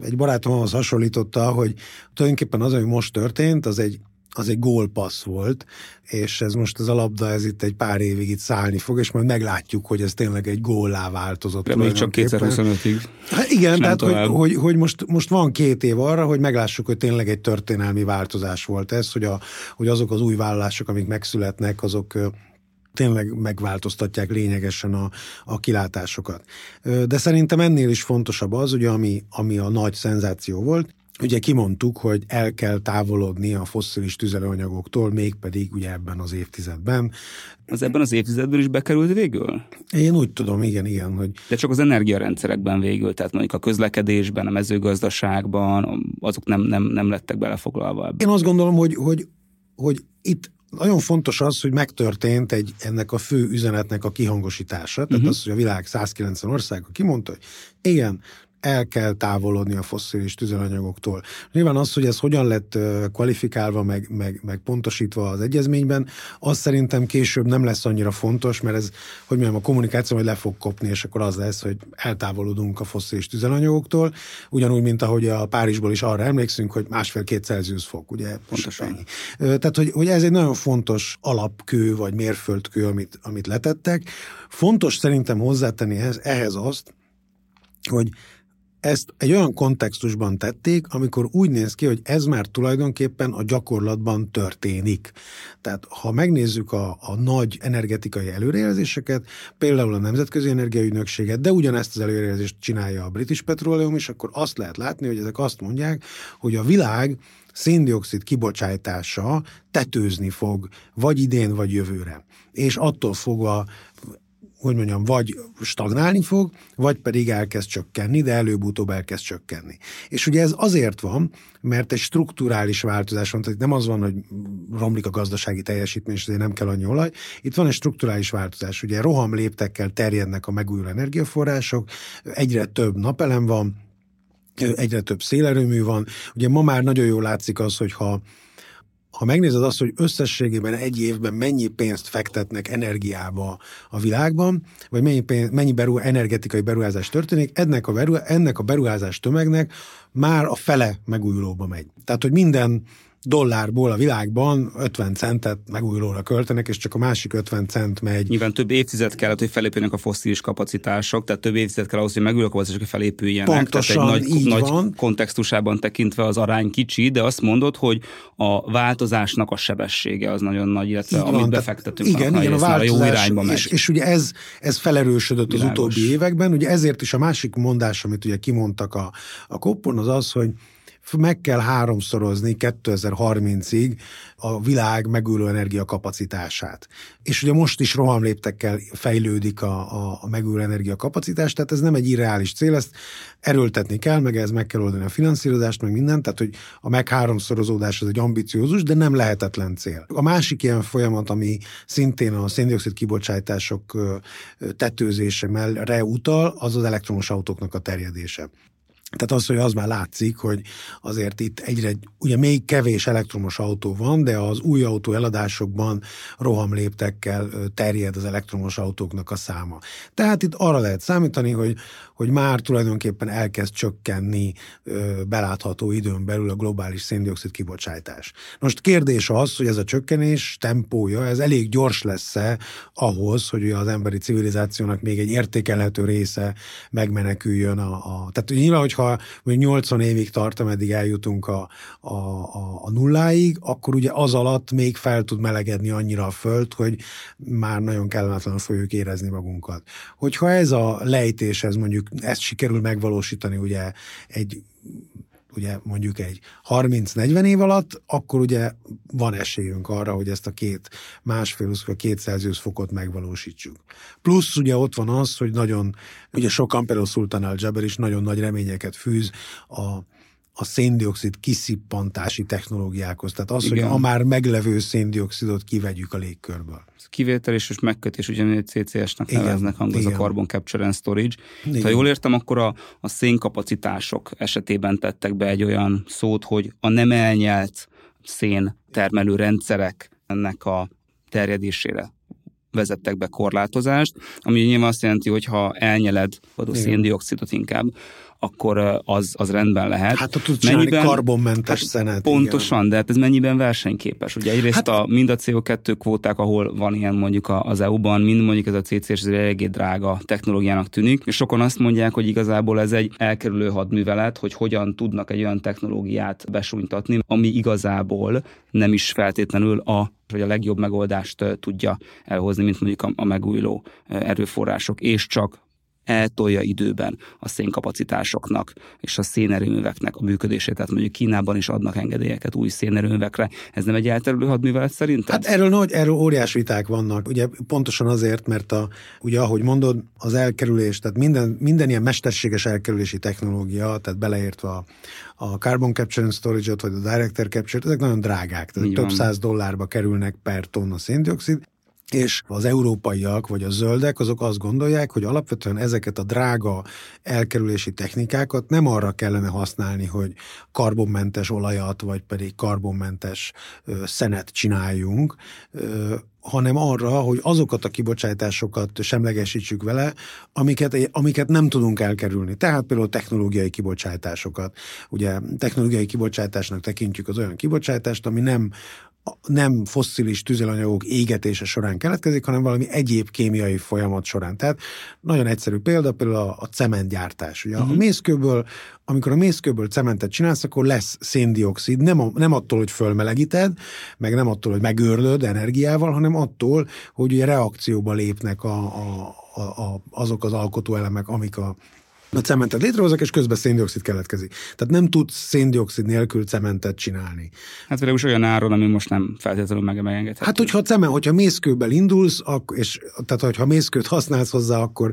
egy barátom ahhoz hasonlította, hogy tulajdonképpen az, ami most történt, az egy az egy gólpassz volt, és ez most az a labda, ez itt egy pár évig itt szállni fog, és majd meglátjuk, hogy ez tényleg egy góllá változott. De még csak 2025-ig. Hát igen, tehát hogy, hogy, hogy, most, most van két év arra, hogy meglássuk, hogy tényleg egy történelmi változás volt ez, hogy, a, hogy azok az új vállalások, amik megszületnek, azok tényleg megváltoztatják lényegesen a, a kilátásokat. De szerintem ennél is fontosabb az, ugye, ami, ami a nagy szenzáció volt, Ugye kimondtuk, hogy el kell távolodni a fosszilis tüzelőanyagoktól, mégpedig ugye ebben az évtizedben. Az ebben az évtizedben is bekerült végül? Én úgy tudom, igen, igen. Hogy... De csak az energiarendszerekben végül, tehát mondjuk a közlekedésben, a mezőgazdaságban, azok nem, nem, nem lettek belefoglalva ebben. Én azt gondolom, hogy, hogy, hogy itt nagyon fontos az, hogy megtörtént egy ennek a fő üzenetnek a kihangosítása. Tehát uh-huh. az, hogy a világ 190 országa kimondta, hogy igen, el kell távolodni a fosszilis tüzelanyagoktól. Nyilván az, hogy ez hogyan lett kvalifikálva, meg, meg, meg pontosítva az egyezményben, az szerintem később nem lesz annyira fontos, mert ez, hogy mondjam, a kommunikáció majd le fog kopni, és akkor az lesz, hogy eltávolodunk a fosszilis tüzelanyagoktól, ugyanúgy, mint ahogy a Párizsból is arra emlékszünk, hogy másfél-két Celsius fok, ugye? Pontosan. Tehát, hogy, hogy ez egy nagyon fontos alapkő, vagy mérföldkő, amit, amit letettek. Fontos szerintem hozzátenni ehhez, ehhez azt, hogy ezt egy olyan kontextusban tették, amikor úgy néz ki, hogy ez már tulajdonképpen a gyakorlatban történik. Tehát ha megnézzük a, a nagy energetikai előrejelzéseket, például a Nemzetközi Energiaügynökséget, de ugyanezt az előrejelzést csinálja a British Petroleum is, akkor azt lehet látni, hogy ezek azt mondják, hogy a világ széndiokszid kibocsátása tetőzni fog, vagy idén, vagy jövőre. És attól fogva hogy mondjam, vagy stagnálni fog, vagy pedig elkezd csökkenni, de előbb-utóbb elkezd csökkenni. És ugye ez azért van, mert egy strukturális változás van, tehát nem az van, hogy romlik a gazdasági teljesítmény, és azért nem kell annyi olaj. Itt van egy strukturális változás. Ugye roham léptekkel terjednek a megújuló energiaforrások, egyre több napelem van, egyre több szélerőmű van. Ugye ma már nagyon jól látszik az, hogy ha ha megnézed azt, hogy összességében egy évben mennyi pénzt fektetnek energiába a világban, vagy mennyi, pénz, mennyi beru, energetikai beruházás történik, ennek a, beru, ennek a beruházás tömegnek már a fele megújulóba megy. Tehát, hogy minden dollárból a világban 50 centet megújulóra költenek, és csak a másik 50 cent megy. Nyilván több évtized kellett, hogy felépüljenek a fosszilis kapacitások, tehát több évtized kell ahhoz, hogy megújuló kapacitások felépüljenek. Pontosan, tehát egy nagy, így nagy van. kontextusában tekintve az arány kicsi, de azt mondod, hogy a változásnak a sebessége az nagyon nagy, illetve Így amit van, befektetünk, igen, a, igen, a a jó változás, irányba megy. és, és ugye ez, ez felerősödött Világos. az utóbbi években, ugye ezért is a másik mondás, amit ugye kimondtak a, a koppon, az az, hogy meg kell háromszorozni 2030-ig a világ megújuló energia kapacitását. És ugye most is rohamléptekkel fejlődik a, a, a megújuló energia kapacitás, tehát ez nem egy irreális cél, ezt erőltetni kell, meg ez meg kell oldani a finanszírozást, meg mindent, tehát hogy a meg háromszorozódás az egy ambiciózus, de nem lehetetlen cél. A másik ilyen folyamat, ami szintén a széndiokszid kibocsátások tetőzése mellé utal, az az elektromos autóknak a terjedése. Tehát az, hogy az már látszik, hogy azért itt egyre, ugye még kevés elektromos autó van, de az új autó eladásokban rohamléptekkel terjed az elektromos autóknak a száma. Tehát itt arra lehet számítani, hogy, hogy már tulajdonképpen elkezd csökkenni ö, belátható időn belül a globális széndiokszid kibocsátás. Most kérdés az, hogy ez a csökkenés tempója, ez elég gyors lesz-e ahhoz, hogy az emberi civilizációnak még egy értékelhető része megmeneküljön a... a tehát nyilván, hogyha még 80 évig tart, ameddig eljutunk a, a, a, a nulláig, akkor ugye az alatt még fel tud melegedni annyira a föld, hogy már nagyon kellemetlenül fogjuk érezni magunkat. Hogyha ez a lejtés, ez mondjuk ezt sikerül megvalósítani ugye egy ugye mondjuk egy 30-40 év alatt, akkor ugye van esélyünk arra, hogy ezt a két másfél, a két Celsius fokot megvalósítsuk. Plusz ugye ott van az, hogy nagyon, ugye sokan például Sultan al is nagyon nagy reményeket fűz a a széndiokszid kiszippantási technológiákhoz. Tehát az, Igen. hogy a már meglevő széndiokszidot kivegyük a légkörből. kivétel és most megkötés, ugye CCS-nek Igen, neveznek angol, az a igen. Carbon Capture and Storage. Igen. Ha jól értem, akkor a, a szénkapacitások esetében tettek be egy olyan szót, hogy a nem elnyelt szén termelő rendszerek ennek a terjedésére vezettek be korlátozást, ami nyilván azt jelenti, hogy ha elnyeled a Igen. széndiokszidot inkább, akkor az, az rendben lehet. Hát ha tudsz csinálni karbonmentes szenet. Pontosan, de hát ez mennyiben versenyképes? Ugye egyrészt Hát- hát, a, mind a CO2 kvóták, ahol van ilyen mondjuk az EU-ban, mind mondjuk ez a CCS, ez eléggé drága technológiának tűnik, és sokan azt mondják, hogy igazából ez egy elkerülő hadművelet, hogy hogyan tudnak egy olyan technológiát besúnytatni, ami igazából nem is feltétlenül a hogy a legjobb megoldást tudja elhozni, mint mondjuk a, a megújuló erőforrások, és csak eltolja időben a szénkapacitásoknak és a szénerőműveknek a működését. Tehát mondjuk Kínában is adnak engedélyeket új szénerőművekre. Ez nem egy elterülő hadművelet szerintem? Hát erről, nagy, erről óriás viták vannak. Ugye pontosan azért, mert a, ugye ahogy mondod, az elkerülés, tehát minden, minden ilyen mesterséges elkerülési technológia, tehát beleértve a, a Carbon Capture and Storage-ot, vagy a Director Capture, ezek nagyon drágák. Tehát Így több van. száz dollárba kerülnek per tonna széndiokszid, és az európaiak vagy a zöldek azok azt gondolják, hogy alapvetően ezeket a drága elkerülési technikákat nem arra kellene használni, hogy karbonmentes olajat, vagy pedig karbonmentes ö, szenet csináljunk, ö, hanem arra, hogy azokat a kibocsátásokat semlegesítsük vele, amiket, amiket nem tudunk elkerülni. Tehát például technológiai kibocsátásokat. Ugye technológiai kibocsátásnak tekintjük az olyan kibocsátást, ami nem nem fosszilis tüzelanyagok égetése során keletkezik, hanem valami egyéb kémiai folyamat során. Tehát nagyon egyszerű példa, például a, a cementgyártás. Ugye uh-huh. a mészkőből, amikor a mészkőből cementet csinálsz, akkor lesz széndiokszid, nem, a, nem attól, hogy fölmelegíted, meg nem attól, hogy megőrlöd energiával, hanem attól, hogy ugye reakcióba lépnek a, a, a, a, azok az alkotóelemek, amik a a cementet létrehozok, és közben széndiokszid keletkezik. Tehát nem tudsz széndiokszid nélkül cementet csinálni. Hát is olyan áron, ami most nem feltétlenül meg megengedhető. Hát, hogyha cement, hogyha mészkőből indulsz, akkor, és tehát, hogyha mészkőt használsz hozzá, akkor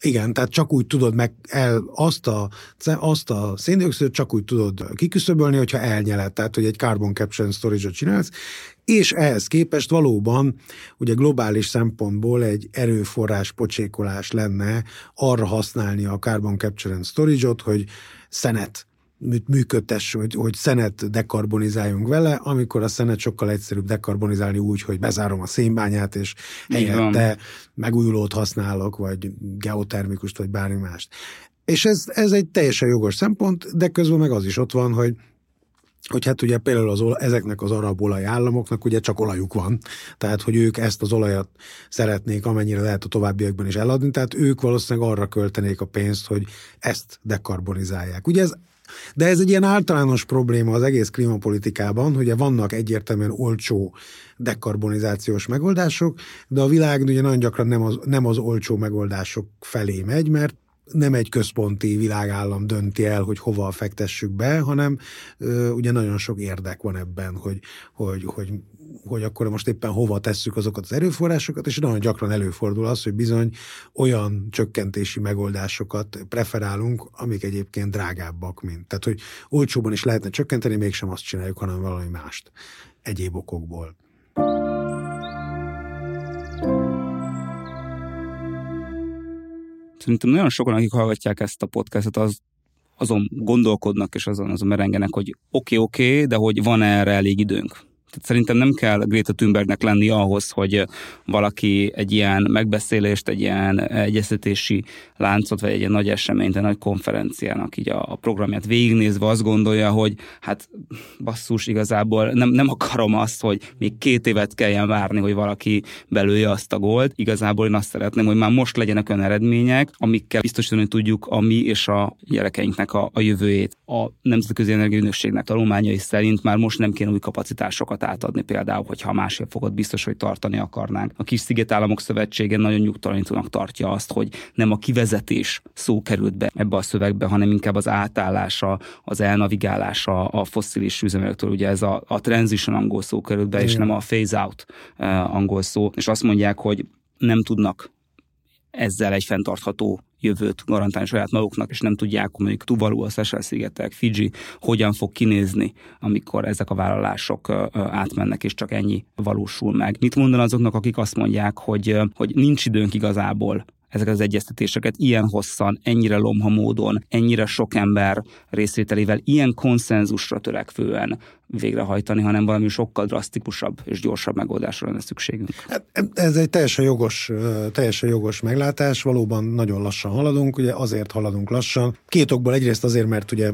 igen, tehát csak úgy tudod meg el azt a, azt a széndiokszidot csak úgy tudod kiküszöbölni, hogyha elnyeled, tehát, hogy egy carbon capture storage-ot csinálsz, és ehhez képest valóban ugye globális szempontból egy erőforrás pocsékolás lenne arra használni a carbon capture and storage-ot, hogy szenet működtess, hogy, hogy szenet dekarbonizáljunk vele, amikor a szenet sokkal egyszerűbb dekarbonizálni úgy, hogy bezárom a szénbányát, és helyette megújulót használok, vagy geotermikust, vagy bármi mást. És ez, ez egy teljesen jogos szempont, de közben meg az is ott van, hogy hogy hát ugye például az, ezeknek az arab olaj államoknak ugye csak olajuk van, tehát hogy ők ezt az olajat szeretnék amennyire lehet a továbbiakban is eladni, tehát ők valószínűleg arra költenék a pénzt, hogy ezt dekarbonizálják. Ugye ez de ez egy ilyen általános probléma az egész klímapolitikában, hogy vannak egyértelműen olcsó dekarbonizációs megoldások, de a világ ugye nagyon gyakran nem az, nem az olcsó megoldások felé megy, mert nem egy központi világállam dönti el, hogy hova fektessük be, hanem ö, ugye nagyon sok érdek van ebben, hogy, hogy, hogy, hogy akkor most éppen hova tesszük azokat az erőforrásokat, és nagyon gyakran előfordul az, hogy bizony olyan csökkentési megoldásokat preferálunk, amik egyébként drágábbak, mint. Tehát, hogy olcsóban is lehetne csökkenteni, mégsem azt csináljuk, hanem valami mást egyéb okokból. Szerintem nagyon sokan, akik hallgatják ezt a podcastot, az azon gondolkodnak, és azon, azon merengenek, hogy oké, okay, oké, okay, de hogy van erre elég időnk. Tehát szerintem nem kell Greta Thunbergnek lenni ahhoz, hogy valaki egy ilyen megbeszélést, egy ilyen egyeztetési láncot, vagy egy ilyen nagy eseményt, egy nagy konferenciának így a, a programját végignézve azt gondolja, hogy hát basszus igazából nem, nem akarom azt, hogy még két évet kelljen várni, hogy valaki belője azt a gólt. Igazából én azt szeretném, hogy már most legyenek olyan eredmények, amikkel biztosítani tudjuk a mi és a gyerekeinknek a, a jövőjét. A Nemzetközi Energiaügynökségnek tanulmányai szerint már most nem kéne új kapacitásokat adatokat átadni például, hogyha másfél fokot biztos, hogy tartani akarnánk. A kis szigetállamok szövetsége nagyon nyugtalanítónak tartja azt, hogy nem a kivezetés szó került be ebbe a szövegbe, hanem inkább az átállása, az elnavigálása a fosszilis üzemelőktől. Ugye ez a, a transition angol szó került be, Igen. és nem a phase out uh, angol szó. És azt mondják, hogy nem tudnak ezzel egy fenntartható jövőt garantálni saját maguknak, és nem tudják, mondjuk Tuvalu, a Seychelles-szigetek, Fiji, hogyan fog kinézni, amikor ezek a vállalások átmennek, és csak ennyi valósul meg. Mit mondan azoknak, akik azt mondják, hogy, hogy nincs időnk igazából ezeket az egyeztetéseket ilyen hosszan, ennyire lomha módon, ennyire sok ember részvételével, ilyen konszenzusra törekvően végrehajtani, hanem valami sokkal drasztikusabb és gyorsabb megoldásra lenne szükségünk. Hát, ez egy teljesen jogos, teljesen jogos meglátás, valóban nagyon lassan haladunk, ugye azért haladunk lassan. Két okból egyrészt azért, mert ugye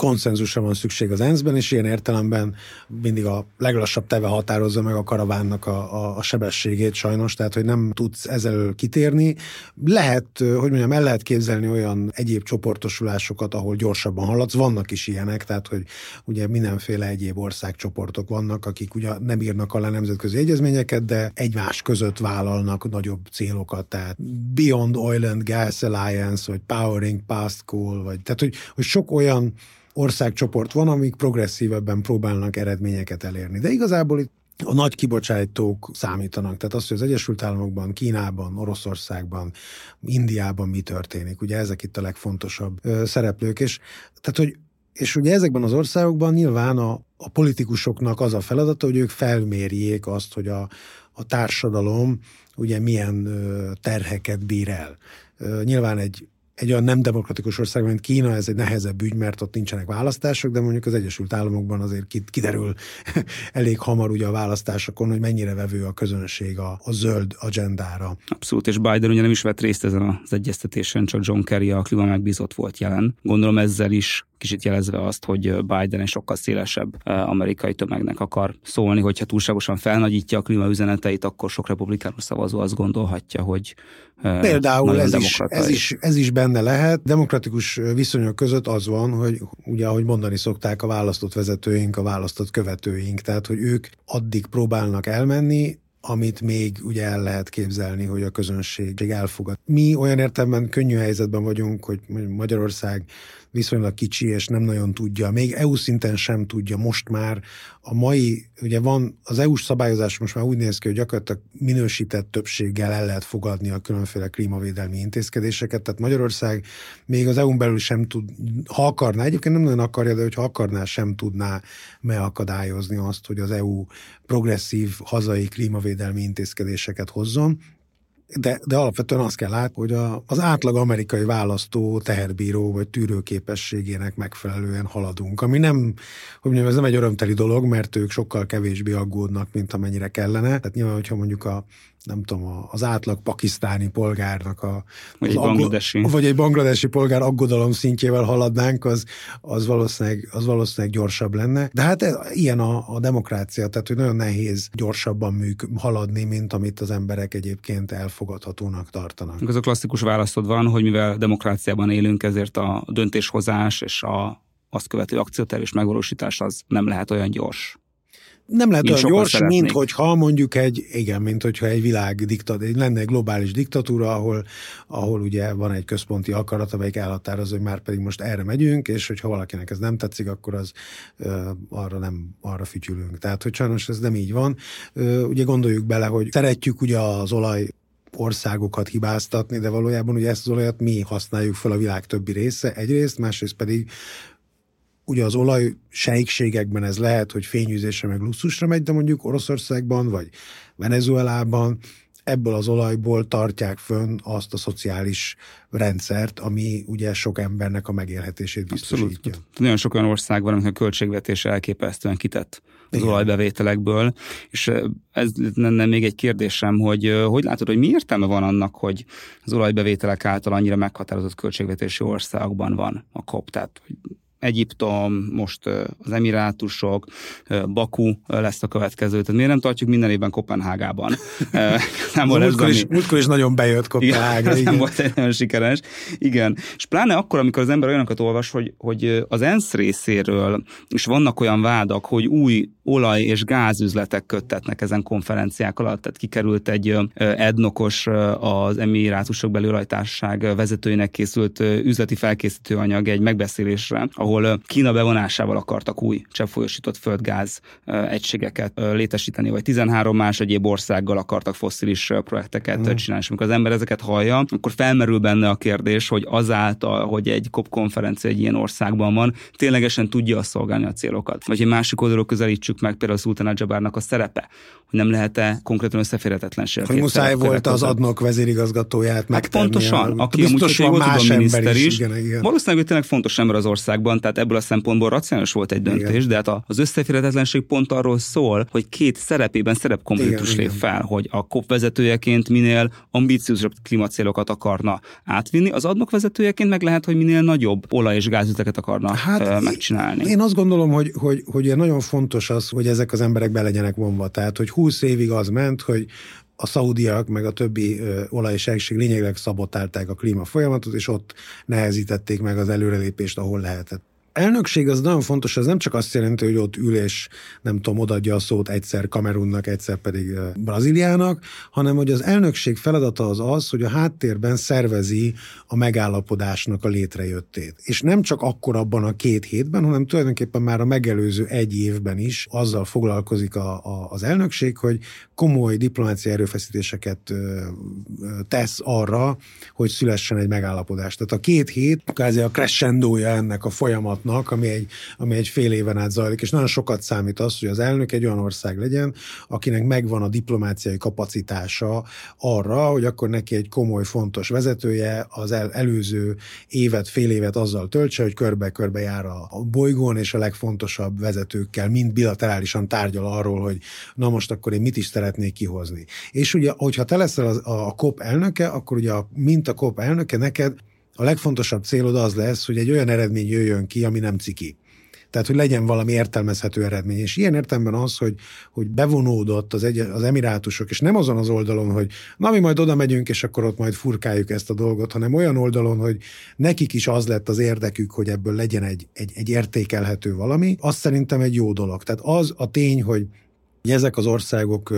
konszenzusra van szükség az ENSZ-ben, és ilyen értelemben mindig a leglassabb teve határozza meg a karavánnak a, a, a sebességét sajnos, tehát hogy nem tudsz ezzel kitérni. Lehet, hogy mondjam, el lehet képzelni olyan egyéb csoportosulásokat, ahol gyorsabban haladsz, vannak is ilyenek, tehát hogy ugye mindenféle egyéb országcsoportok vannak, akik ugye nem írnak alá nemzetközi egyezményeket, de egymás között vállalnak nagyobb célokat, tehát Beyond Oil and Gas Alliance, vagy Powering Past Coal, vagy tehát hogy, hogy sok olyan országcsoport van, amik progresszívebben próbálnak eredményeket elérni. De igazából itt a nagy kibocsátók számítanak. Tehát az, hogy az Egyesült Államokban, Kínában, Oroszországban, Indiában mi történik. Ugye ezek itt a legfontosabb ö, szereplők. És, tehát, hogy, és ugye ezekben az országokban nyilván a, a politikusoknak az a feladata, hogy ők felmérjék azt, hogy a, a társadalom ugye milyen terheket bír el. Nyilván egy egy olyan nem demokratikus ország, mint Kína, ez egy nehezebb ügy, mert ott nincsenek választások, de mondjuk az Egyesült Államokban azért kiderül elég hamar ugye a választásokon, hogy mennyire vevő a közönség a, a zöld agendára. Abszolút, és Biden ugye nem is vett részt ezen az egyeztetésen, csak John Kerry a klíma megbízott volt jelen. Gondolom ezzel is kicsit jelezve azt, hogy Biden egy sokkal szélesebb amerikai tömegnek akar szólni, hogyha túlságosan felnagyítja a klímaüzeneteit, akkor sok republikánus szavazó azt gondolhatja, hogy Például ez is, ez, is, ez is benne lehet. Demokratikus viszonyok között az van, hogy ugye, ahogy mondani szokták, a választott vezetőink, a választott követőink, tehát, hogy ők addig próbálnak elmenni, amit még ugye el lehet képzelni, hogy a közönség elfogad. Mi olyan értelemben könnyű helyzetben vagyunk, hogy Magyarország viszonylag kicsi, és nem nagyon tudja, még EU szinten sem tudja. Most már a mai, ugye van, az EU-s szabályozás most már úgy néz ki, hogy gyakorlatilag minősített többséggel el lehet fogadni a különféle klímavédelmi intézkedéseket, tehát Magyarország még az EU-n belül sem tud, ha akarná, egyébként nem nagyon akarja, de hogyha akarná, sem tudná megakadályozni azt, hogy az EU progresszív hazai klímavédelmi intézkedéseket hozzon de, de alapvetően azt kell látni, hogy a, az átlag amerikai választó teherbíró vagy tűrőképességének megfelelően haladunk, ami nem, hogy mondjam, ez nem egy örömteli dolog, mert ők sokkal kevésbé aggódnak, mint amennyire kellene. Tehát nyilván, hogyha mondjuk a nem tudom, az átlag pakisztáni polgárnak a... Vagy egy bangladesi. Vagy egy bangladesi polgár aggodalom szintjével haladnánk, az, az, valószínűleg, az valószínűleg gyorsabb lenne. De hát ez, ilyen a, a demokrácia, tehát hogy nagyon nehéz gyorsabban műk, haladni, mint amit az emberek egyébként elfogadhatónak tartanak. Ez a klasszikus válaszod van, hogy mivel demokráciában élünk, ezért a döntéshozás és a azt követő akcióterv és megvalósítás az nem lehet olyan gyors nem lehet olyan gyors, szeretnék. mint hogyha mondjuk egy, igen, mint hogyha egy világ diktat, lenne egy globális diktatúra, ahol, ahol ugye van egy központi akarat, amelyik elhatározza, hogy már pedig most erre megyünk, és hogyha valakinek ez nem tetszik, akkor az uh, arra nem, arra fütyülünk. Tehát, hogy sajnos ez nem így van. Uh, ugye gondoljuk bele, hogy szeretjük ugye az olaj országokat hibáztatni, de valójában ugye ezt az olajat mi használjuk fel a világ többi része egyrészt, másrészt pedig Ugye az olaj sejkségekben ez lehet, hogy fényűzésre meg luxusra megy, de mondjuk Oroszországban vagy Venezuelában ebből az olajból tartják fönn azt a szociális rendszert, ami ugye sok embernek a megélhetését biztosítja. Abszolút. Nagyon sok olyan ország van, amikor a költségvetés elképesztően kitett az Igen. olajbevételekből, és ez lenne még egy kérdésem, hogy hogy látod, hogy mi értelme van annak, hogy az olajbevételek által annyira meghatározott költségvetési országokban van a kop, tehát Egyiptom, most az Emirátusok, Baku lesz a következő. Tehát miért nem tartjuk minden évben Kopenhágában? nem volt múltkor, is, múltkor is nagyon bejött Kopenhága. Igen, nem volt egy nagyon sikeres. Igen. És pláne akkor, amikor az ember olyanokat olvas, hogy, hogy az ENSZ részéről is vannak olyan vádak, hogy új olaj- és gázüzletek köttetnek ezen konferenciák alatt. Tehát kikerült egy Ednokos, az Emirátusok belülajtárság vezetőinek készült üzleti felkészítő anyag egy megbeszélésre, ahol Kína bevonásával akartak új cseppfolyósított földgáz egységeket létesíteni, vagy 13 más egyéb országgal akartak fosszilis projekteket mm. csinálni. És amikor az ember ezeket hallja, akkor felmerül benne a kérdés, hogy azáltal, hogy egy COP konferencia egy ilyen országban van, ténylegesen tudja szolgálni a célokat. Vagy egy másik oldalról közelítsük meg például Sultan Jabárnak a szerepe, hogy nem lehet-e konkrétan összeférhetetlenség. Hogy muszáj volt az adnok vezérigazgatóját hát pontosan, aki biztos van más ember is. is. Igen, igen. Valószínűleg tényleg fontos ember az országban, tehát ebből a szempontból racionális volt egy döntés, igen. de hát az összeférhetetlenség pont arról szól, hogy két szerepében szerepkonfliktus lép fel, hogy a COP vezetőjeként minél ambiciózusabb klímacélokat akarna átvinni, az adnok vezetőjeként meg lehet, hogy minél nagyobb olaj- és gázüzleteket akarna hát, megcsinálni. Én azt gondolom, hogy, hogy, hogy nagyon fontos az, hogy ezek az emberek be legyenek vonva. Tehát, hogy 20 évig az ment, hogy a szaudiak meg a többi olaj és lényegileg szabotálták a klíma folyamatot, és ott nehezítették meg az előrelépést, ahol lehetett elnökség az nagyon fontos, ez nem csak azt jelenti, hogy ott ül és nem tudom, odadja a szót egyszer Kamerunnak, egyszer pedig Brazíliának, hanem hogy az elnökség feladata az az, hogy a háttérben szervezi a megállapodásnak a létrejöttét. És nem csak akkor abban a két hétben, hanem tulajdonképpen már a megelőző egy évben is azzal foglalkozik a, a, az elnökség, hogy komoly diplomáciai erőfeszítéseket ö, ö, tesz arra, hogy szülessen egy megállapodás. Tehát a két hét, kvázi a crescendója ennek a folyamat folyamatnak, ami egy, ami egy fél éven át zajlik, és nagyon sokat számít az, hogy az elnök egy olyan ország legyen, akinek megvan a diplomáciai kapacitása arra, hogy akkor neki egy komoly, fontos vezetője az el, előző évet, fél évet azzal töltse, hogy körbe-körbe jár a, a bolygón, és a legfontosabb vezetőkkel mind bilaterálisan tárgyal arról, hogy na most akkor én mit is szeretnék kihozni. És ugye, hogyha te leszel a, a COP elnöke, akkor ugye mint a COP elnöke, neked a legfontosabb célod az lesz, hogy egy olyan eredmény jöjjön ki, ami nem ciki. Tehát, hogy legyen valami értelmezhető eredmény. És ilyen értelemben az, hogy, hogy bevonódott az, egy, az emirátusok, és nem azon az oldalon, hogy na mi majd oda megyünk, és akkor ott majd furkáljuk ezt a dolgot, hanem olyan oldalon, hogy nekik is az lett az érdekük, hogy ebből legyen egy, egy, egy értékelhető valami, az szerintem egy jó dolog. Tehát az a tény, hogy Ezek az országok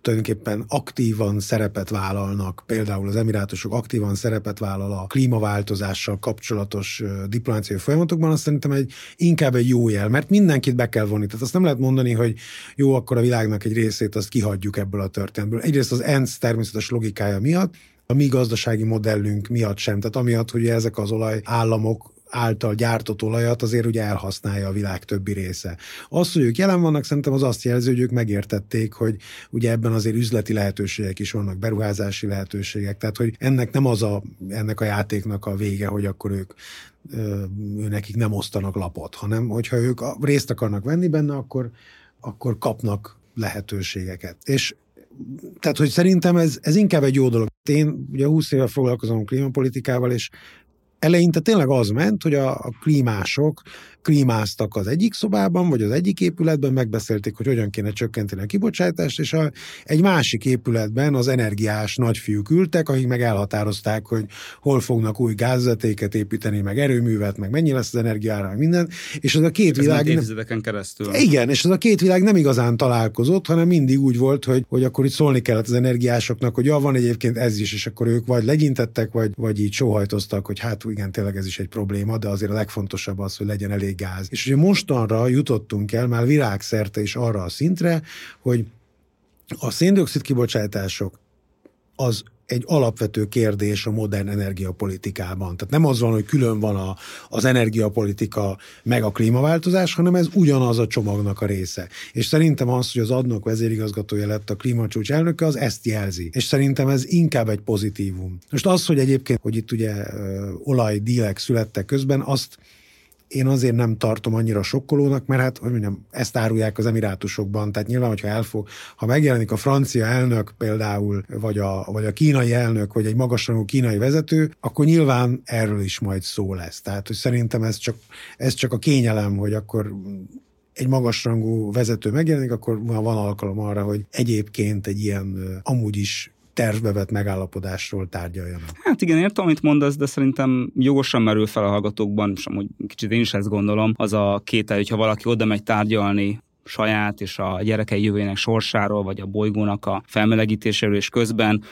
tulajdonképpen aktívan szerepet vállalnak, például az emirátusok aktívan szerepet vállal a klímaváltozással kapcsolatos diplomáciai folyamatokban, azt szerintem egy, inkább egy jó jel, mert mindenkit be kell vonni. Tehát azt nem lehet mondani, hogy jó, akkor a világnak egy részét azt kihagyjuk ebből a történetből. Egyrészt az ENSZ természetes logikája miatt, a mi gazdasági modellünk miatt sem. Tehát amiatt, hogy ezek az olaj államok által gyártott olajat azért ugye elhasználja a világ többi része. Az, hogy ők jelen vannak, szerintem az azt jelzi, hogy ők megértették, hogy ugye ebben azért üzleti lehetőségek is vannak, beruházási lehetőségek, tehát hogy ennek nem az a, ennek a játéknak a vége, hogy akkor ők ő nekik nem osztanak lapot, hanem hogyha ők részt akarnak venni benne, akkor, akkor kapnak lehetőségeket. És tehát, hogy szerintem ez, ez inkább egy jó dolog. Én ugye 20 éve foglalkozom klímapolitikával, és eleinte tényleg az ment, hogy a, a klímások klímáztak az egyik szobában, vagy az egyik épületben, megbeszélték, hogy hogyan kéne csökkenteni a kibocsátást, és a, egy másik épületben az energiás nagyfiúk ültek, akik meg elhatározták, hogy hol fognak új gázvezetéket építeni, meg erőművet, meg mennyi lesz az energiára, meg minden, és az a két Ez világ... évtizedeken keresztül. Igen, és az a két világ nem igazán találkozott, hanem mindig úgy volt, hogy, hogy akkor itt szólni kellett az energiásoknak, hogy ja, van egyébként ez is, és akkor ők vagy legyintettek, vagy, vagy így sóhajtoztak, hogy hát igen, tényleg ez is egy probléma, de azért a legfontosabb az, hogy legyen elég gáz. És ugye mostanra jutottunk el már világszerte is arra a szintre, hogy a széndiokszid kibocsátások az egy alapvető kérdés a modern energiapolitikában. Tehát nem az van, hogy külön van a, az energiapolitika meg a klímaváltozás, hanem ez ugyanaz a csomagnak a része. És szerintem az, hogy az adnok vezérigazgatója lett a klímacsúcs elnöke, az ezt jelzi. És szerintem ez inkább egy pozitívum. Most az, hogy egyébként, hogy itt ugye olajdílek születtek közben, azt én azért nem tartom annyira sokkolónak, mert hát, hogy mondjam, ezt árulják az emirátusokban, tehát nyilván, hogyha elfog, ha megjelenik a francia elnök például, vagy a, vagy a kínai elnök, vagy egy magasrangú kínai vezető, akkor nyilván erről is majd szó lesz. Tehát, hogy szerintem ez csak, ez csak a kényelem, hogy akkor egy magasrangú vezető megjelenik, akkor van alkalom arra, hogy egyébként egy ilyen amúgy is tervbe vett megállapodásról tárgyaljanak. Hát igen, értem, amit mondasz, de szerintem jogosan merül fel a hallgatókban, és amúgy kicsit én is ezt gondolom, az a kétel, hogyha valaki oda megy tárgyalni saját és a gyerekei jövőjének sorsáról, vagy a bolygónak a felmelegítéséről, és közben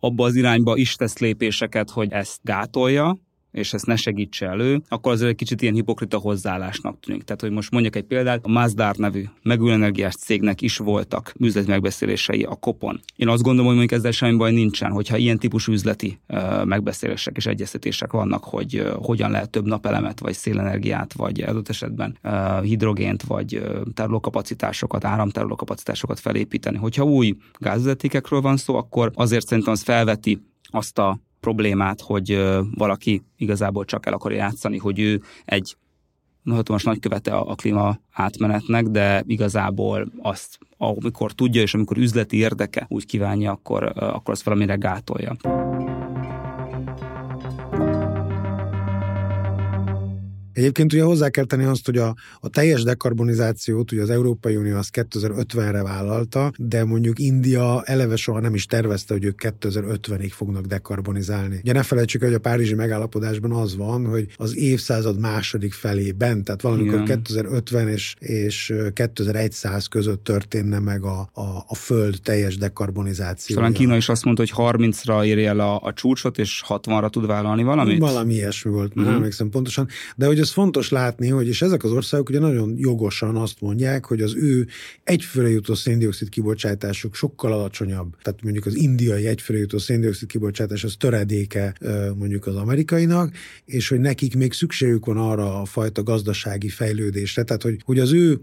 abba az irányba is tesz lépéseket, hogy ezt gátolja, és ezt ne segítse elő, akkor az egy kicsit ilyen hipokrita hozzáállásnak tűnik. Tehát, hogy most mondjak egy példát, a Mazdár nevű megújuló cégnek is voltak üzleti megbeszélései a kopon. Én azt gondolom, hogy mondjuk ezzel semmi baj nincsen, hogyha ilyen típusú üzleti uh, megbeszélések és egyeztetések vannak, hogy hogyan lehet több napelemet, vagy szélenergiát, vagy adott esetben hidrogént, vagy tárolókapacitásokat, áramtárolókapacitásokat felépíteni. Hogyha új gázvezetékekről van szó, akkor azért szerintem az felveti azt a problémát, hogy valaki igazából csak el akar játszani, hogy ő egy hatalmas nagykövete a, a klíma átmenetnek, de igazából azt, amikor tudja, és amikor üzleti érdeke úgy kívánja, akkor, akkor azt valamire gátolja. Egyébként ugye hozzá kell tenni azt, hogy a, a teljes dekarbonizációt ugye az Európai Unió az 2050-re vállalta, de mondjuk India eleve soha nem is tervezte, hogy ők 2050-ig fognak dekarbonizálni. Ugye ne felejtsük, hogy a Párizsi megállapodásban az van, hogy az évszázad második felében, tehát valamikor Igen. 2050 és, és 2100 között történne meg a, a, a Föld teljes dekarbonizációja. Talán Kína is azt mondta, hogy 30-ra érje el a, a csúcsot, és 60-ra tud vállalni valamit? Valami ilyesmi volt, uh-huh. nem mhm. emlékszem pontosan. De hogy ez fontos látni, hogy és ezek az országok ugye nagyon jogosan azt mondják, hogy az ő egyfőre jutó széndiokszid kibocsátásuk sokkal alacsonyabb. Tehát mondjuk az indiai egyfőre jutó széndiokszid kibocsátás az töredéke mondjuk az amerikainak, és hogy nekik még szükségük van arra a fajta gazdasági fejlődésre. Tehát, hogy, hogy az ő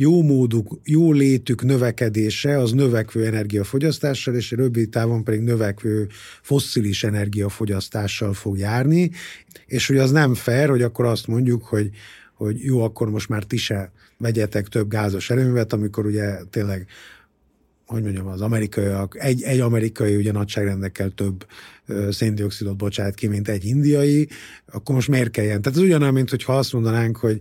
jó móduk, jó létük növekedése az növekvő energiafogyasztással, és rövid távon pedig növekvő fosszilis energiafogyasztással fog járni, és hogy az nem fair, hogy akkor azt mondjuk, hogy, hogy jó, akkor most már ti se vegyetek több gázos erőművet, amikor ugye tényleg hogy mondjam, az amerikaiak, egy, egy amerikai ugye nagyságrendekkel több széndiokszidot bocsát ki, mint egy indiai, akkor most miért kelljen? Tehát ez ugyanolyan, mint hogyha azt mondanánk, hogy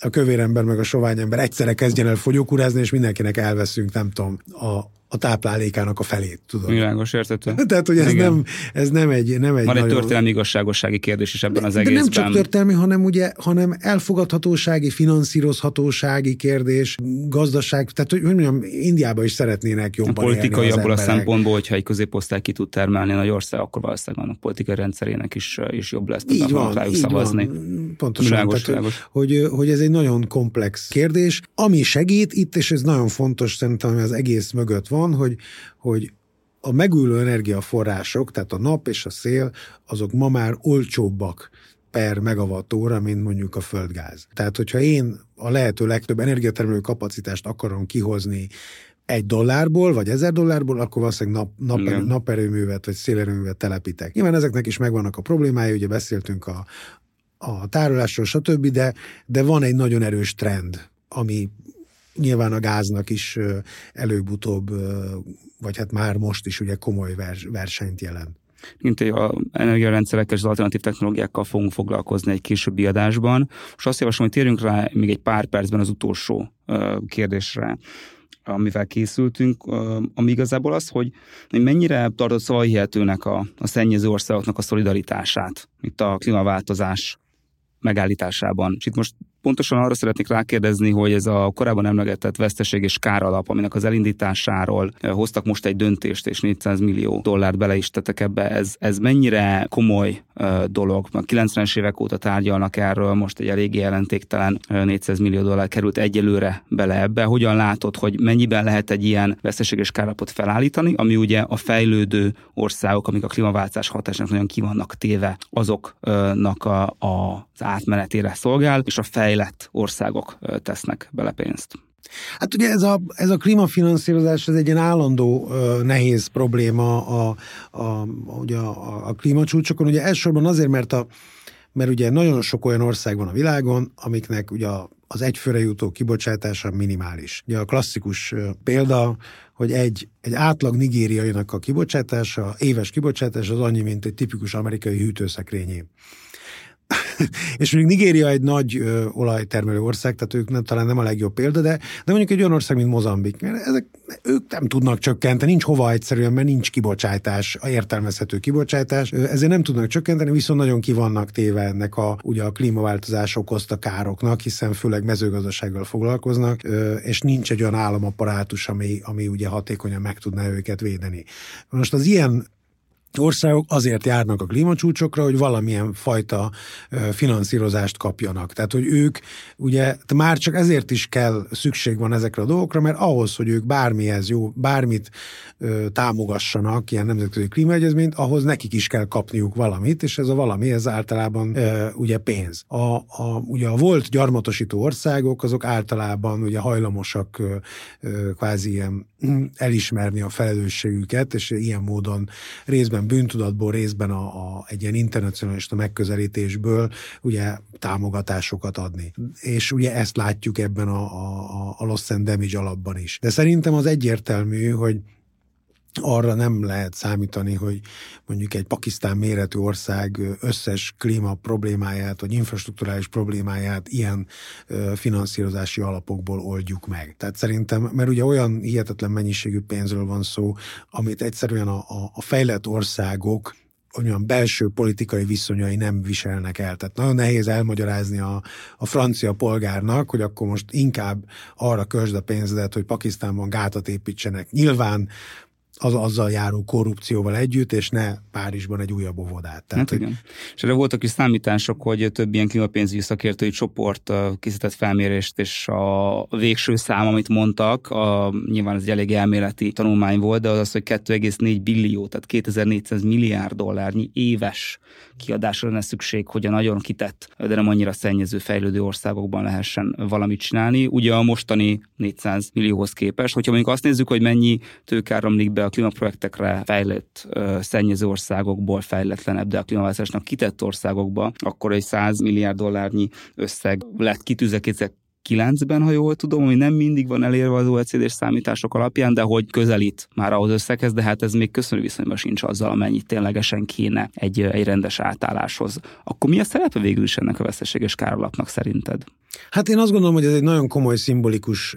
a kövér ember meg a sovány ember egyszerre kezdjen el fogyókúrázni, és mindenkinek elveszünk, nem tudom, a a táplálékának a felét, tudod. Világos, értető. Tehát, hogy ez nem, ez nem egy, nem egy Van egy nagyon... történelmi igazságossági kérdés is ebben az de egészben. nem csak történelmi, hanem ugye, hanem elfogadhatósági, finanszírozhatósági kérdés, gazdaság, tehát hogy mondjam, Indiába is szeretnének jobban a politikai élni az abból a emberek. szempontból, hogyha egy középosztály ki tud termelni nagy ország, akkor valószínűleg annak politikai rendszerének is, is jobb lesz, Így van, rájuk így szavazni. van. Pontosan. Világos, tehát, világos. Hogy, hogy ez egy nagyon komplex kérdés. Ami segít itt, és ez nagyon fontos szerintem, ami az egész mögött van, hogy, hogy a megújuló energiaforrások, tehát a nap és a szél, azok ma már olcsóbbak per megawattóra, mint mondjuk a földgáz. Tehát, hogyha én a lehető legtöbb energiatermelő kapacitást akarom kihozni egy dollárból, vagy ezer dollárból, akkor valószínűleg nap, nap, Igen. naperőművet, vagy szélerőművet telepítek. Nyilván ezeknek is megvannak a problémái, ugye beszéltünk a, a tárolásról, stb., de, de van egy nagyon erős trend, ami nyilván a gáznak is előbb-utóbb, vagy hát már most is ugye komoly vers, versenyt jelent. mint egy a energiarendszerekkel és az alternatív technológiákkal fogunk foglalkozni egy későbbi adásban. Most azt javaslom, hogy térjünk rá még egy pár percben az utolsó kérdésre amivel készültünk, ami igazából az, hogy hogy mennyire tartott szavahihetőnek a, a szennyező országoknak a szolidaritását itt a klímaváltozás megállításában. És itt most pontosan arra szeretnék rákérdezni, hogy ez a korábban emlegetett veszteség és káralap, aminek az elindításáról eh, hoztak most egy döntést, és 400 millió dollárt bele is tettek ebbe, ez, ez mennyire komoly uh, dolog? A 90-es évek óta tárgyalnak erről, most egy eléggé jelentéktelen uh, 400 millió dollár került egyelőre bele ebbe. Hogyan látod, hogy mennyiben lehet egy ilyen veszteség és káralapot felállítani, ami ugye a fejlődő országok, amik a klímaváltozás hatásának nagyon ki vannak téve, azoknak a, a, az átmenetére szolgál, és a fejlett országok ö, tesznek bele pénzt. Hát ugye ez a, ez a klímafinanszírozás, ez egy ilyen állandó uh, nehéz probléma a, a, ugye a, a klímacsúcsokon. Ugye elsősorban azért, mert, a, mert ugye nagyon sok olyan ország van a világon, amiknek ugye az egyfőre jutó kibocsátása minimális. Ugye a klasszikus példa, hogy egy, egy átlag nigériainak a kibocsátása, éves kibocsátás az annyi, mint egy tipikus amerikai hűtőszekrényé. és mondjuk Nigéria egy nagy ö, olajtermelő ország, tehát ők nem, talán nem a legjobb példa, de, de mondjuk egy olyan ország, mint Mozambik, mert ezek, ők nem tudnak csökkenteni, nincs hova egyszerűen, mert nincs kibocsátás, a értelmezhető kibocsátás, ezért nem tudnak csökkenteni, viszont nagyon ki vannak téve ennek a, ugye a klímaváltozás okozta károknak, hiszen főleg mezőgazdasággal foglalkoznak, ö, és nincs egy olyan államaparátus, ami, ami ugye hatékonyan meg tudná őket védeni. Most az ilyen országok azért járnak a klímacsúcsokra, hogy valamilyen fajta finanszírozást kapjanak. Tehát, hogy ők ugye már csak ezért is kell, szükség van ezekre a dolgokra, mert ahhoz, hogy ők bármihez jó, bármit ö, támogassanak, ilyen nemzetközi klímaegyezményt, ahhoz nekik is kell kapniuk valamit, és ez a valami, ez általában ö, ugye pénz. A, a, ugye a volt gyarmatosító országok, azok általában ugye hajlamosak ö, ö, kvázi ilyen mm, elismerni a felelősségüket, és ilyen módon részben bűntudatból, részben a, a, egy ilyen internacionalista megközelítésből ugye támogatásokat adni. És ugye ezt látjuk ebben a, a, a Loss and Damage alapban is. De szerintem az egyértelmű, hogy arra nem lehet számítani, hogy mondjuk egy Pakisztán méretű ország összes klíma problémáját, vagy infrastruktúrális problémáját ilyen finanszírozási alapokból oldjuk meg. Tehát szerintem, mert ugye olyan hihetetlen mennyiségű pénzről van szó, amit egyszerűen a, a, a fejlett országok olyan belső politikai viszonyai nem viselnek el. Tehát nagyon nehéz elmagyarázni a, a francia polgárnak, hogy akkor most inkább arra költsd a pénzedet, hogy Pakisztánban gátat építsenek. Nyilván az azzal járó korrupcióval együtt, és ne Párizsban egy újabb óvodát. Tehát, hát igen. És erre voltak is számítások, hogy több ilyen klímapénzügyi szakértői csoport készített felmérést, és a végső szám, amit mondtak, a, nyilván ez egy elég elméleti tanulmány volt, de az az, hogy 2,4 billió, tehát 2400 milliárd dollárnyi éves kiadásra lenne szükség, hogy a nagyon kitett, de nem annyira szennyező fejlődő országokban lehessen valamit csinálni. Ugye a mostani 400 millióhoz képest, hogyha mondjuk azt nézzük, hogy mennyi tőke áramlik be a klímaprojektekre fejlett, szennyező országokból fejletlenebb, de a klímaváltozásnak kitett országokba, akkor egy 100 milliárd dollárnyi összeg lett kitűzve 2009-ben, ha jól tudom, hogy nem mindig van elérve az OECD-s számítások alapján, de hogy közelít már ahhoz összeghez, de hát ez még köszönő viszonyban sincs azzal, amennyit ténylegesen kéne egy, egy rendes átálláshoz. Akkor mi a szerepe végül is ennek a veszteséges káralapnak szerinted? Hát én azt gondolom, hogy ez egy nagyon komoly szimbolikus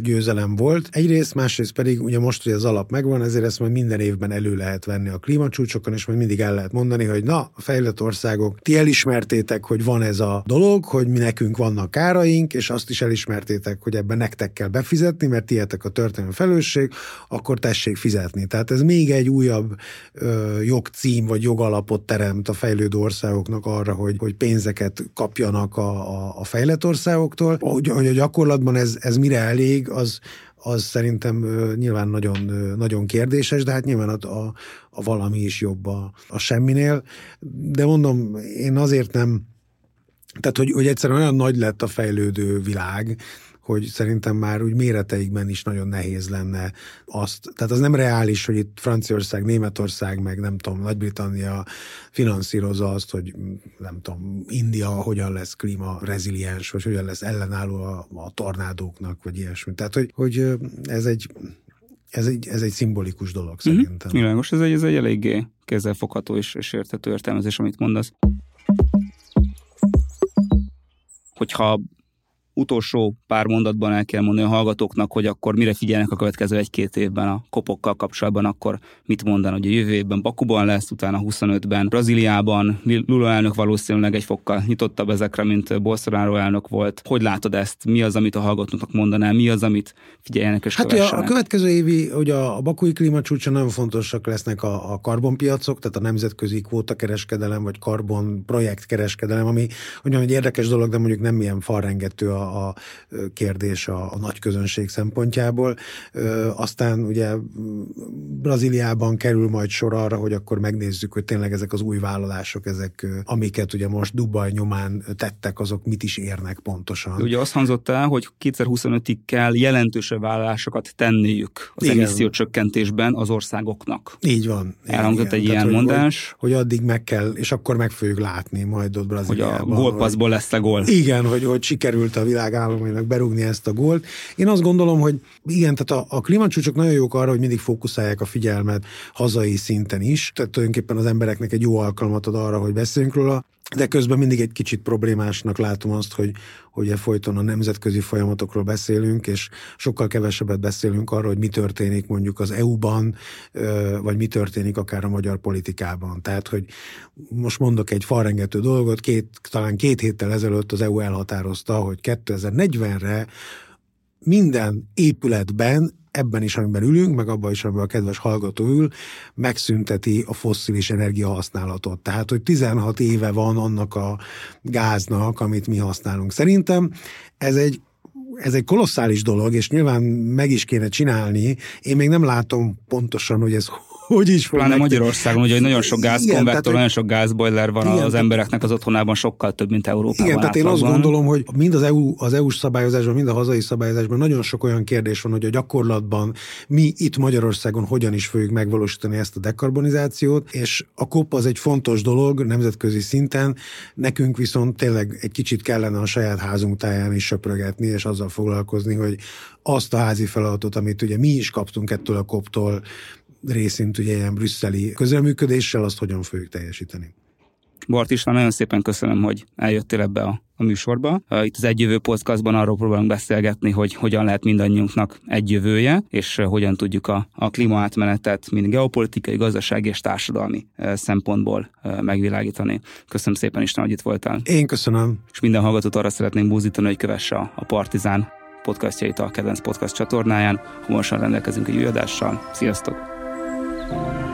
győzelem volt. Egyrészt, másrészt pedig ugye most, hogy az alap megvan, ezért ezt majd minden évben elő lehet venni a klímacsúcsokon, és majd mindig el lehet mondani, hogy na, a fejlett országok, ti elismertétek, hogy van ez a dolog, hogy mi nekünk vannak káraink, és azt is elismertétek, hogy ebben nektek kell befizetni, mert tietek a történelmi felelősség, akkor tessék fizetni. Tehát ez még egy újabb ö, jogcím vagy jogalapot teremt a fejlődő országoknak arra, hogy, hogy pénzeket kapjanak a, a, a fejlett országoktól. Hogy, hogy a gyakorlatban ez, ez mire elég, az, az szerintem nyilván nagyon, nagyon kérdéses, de hát nyilván a, a, a valami is jobb a, a semminél. De mondom, én azért nem, tehát hogy, hogy egyszerűen olyan nagy lett a fejlődő világ, hogy szerintem már úgy méreteikben is nagyon nehéz lenne azt. Tehát az nem reális, hogy itt Franciaország, Németország, meg nem tudom, Nagy-Britannia finanszírozza azt, hogy nem tudom, India hogyan lesz klíma reziliens, vagy hogyan lesz ellenálló a, a tornádóknak, vagy ilyesmi. Tehát, hogy, hogy ez egy ez egy, ez egy szimbolikus dolog mhm. szerintem. Mm-hmm. Világos, ez egy, ez egy eléggé kézzelfogható és, és érthető értelmezés, amit mondasz. Hogyha utolsó pár mondatban el kell mondani a hallgatóknak, hogy akkor mire figyelnek a következő egy-két évben a kopokkal kapcsolatban, akkor mit mondan, hogy a jövő évben Bakuban lesz, utána 25-ben Brazíliában, Lula elnök valószínűleg egy fokkal nyitottabb ezekre, mint Bolsonaro elnök volt. Hogy látod ezt? Mi az, amit a hallgatóknak mondanál? Mi az, amit figyeljenek és Hát a, a következő évi, ugye a bakui klímacsúcsa nagyon fontosak lesznek a, a karbonpiacok, tehát a nemzetközi kvótakereskedelem, vagy karbon projektkereskedelem, ami ugyan egy érdekes dolog, de mondjuk nem ilyen falrengető a, a kérdés a, a nagy közönség szempontjából. Aztán ugye Brazíliában kerül majd sor arra, hogy akkor megnézzük, hogy tényleg ezek az új vállalások, ezek, amiket ugye most Dubaj nyomán tettek, azok mit is érnek pontosan. Ugye azt hangzott el, hogy 2025-ig kell jelentősebb vállalásokat tenniük az emissziócsökkentésben az országoknak. Így van. Elhangzott egy ilyen hogy, mondás. Hogy, hogy addig meg kell, és akkor meg fogjuk látni majd ott Brazíliában. Hogy a gólpaszból lesz a gól. Igen, hogy, hogy sikerült a világ világ berúgni ezt a gólt. Én azt gondolom, hogy igen, tehát a, a klímacsúcsok nagyon jók arra, hogy mindig fókuszálják a figyelmet hazai szinten is, tehát tulajdonképpen az embereknek egy jó alkalmat ad arra, hogy beszéljünk róla, de közben mindig egy kicsit problémásnak látom azt, hogy ugye folyton a nemzetközi folyamatokról beszélünk, és sokkal kevesebbet beszélünk arról, hogy mi történik mondjuk az EU-ban, vagy mi történik akár a magyar politikában. Tehát, hogy most mondok egy falrengető dolgot, két, talán két héttel ezelőtt az EU elhatározta, hogy 2040-re minden épületben ebben is, amiben ülünk, meg abban is, amiben a kedves hallgató ül, megszünteti a fosszilis energia használatot. Tehát, hogy 16 éve van annak a gáznak, amit mi használunk. Szerintem ez egy ez egy kolosszális dolog, és nyilván meg is kéne csinálni. Én még nem látom pontosan, hogy ez hogy is fog Pláne Magyarországon, ugye, nagyon sok gázkonvektor, nagyon sok gázboiler van igen, az embereknek az otthonában, sokkal több, mint Európában. Igen, tehát én azt gondolom, hogy mind az EU, az EU-s szabályozásban, mind a hazai szabályozásban nagyon sok olyan kérdés van, hogy a gyakorlatban mi itt Magyarországon hogyan is fogjuk megvalósítani ezt a dekarbonizációt, és a COP az egy fontos dolog nemzetközi szinten, nekünk viszont tényleg egy kicsit kellene a saját házunk táján is söprögetni, és azzal foglalkozni, hogy azt a házi feladatot, amit ugye mi is kaptunk ettől a koptól, részint ugye ilyen brüsszeli közelműködéssel, azt hogyan fogjuk teljesíteni. Bart István, nagyon szépen köszönöm, hogy eljöttél ebbe a, a műsorba. Itt az Egyjövő podcastban arról próbálunk beszélgetni, hogy hogyan lehet mindannyiunknak egy jövője, és hogyan tudjuk a, a klímaátmenetet mind geopolitikai, gazdasági és társadalmi szempontból megvilágítani. Köszönöm szépen, István, hogy itt voltál. Én köszönöm. És minden hallgatót arra szeretném búzítani, hogy kövesse a, a Partizán podcastjait a kedvenc podcast csatornáján. Hamarosan rendelkezünk egy új adással. Sziasztok! Thank you.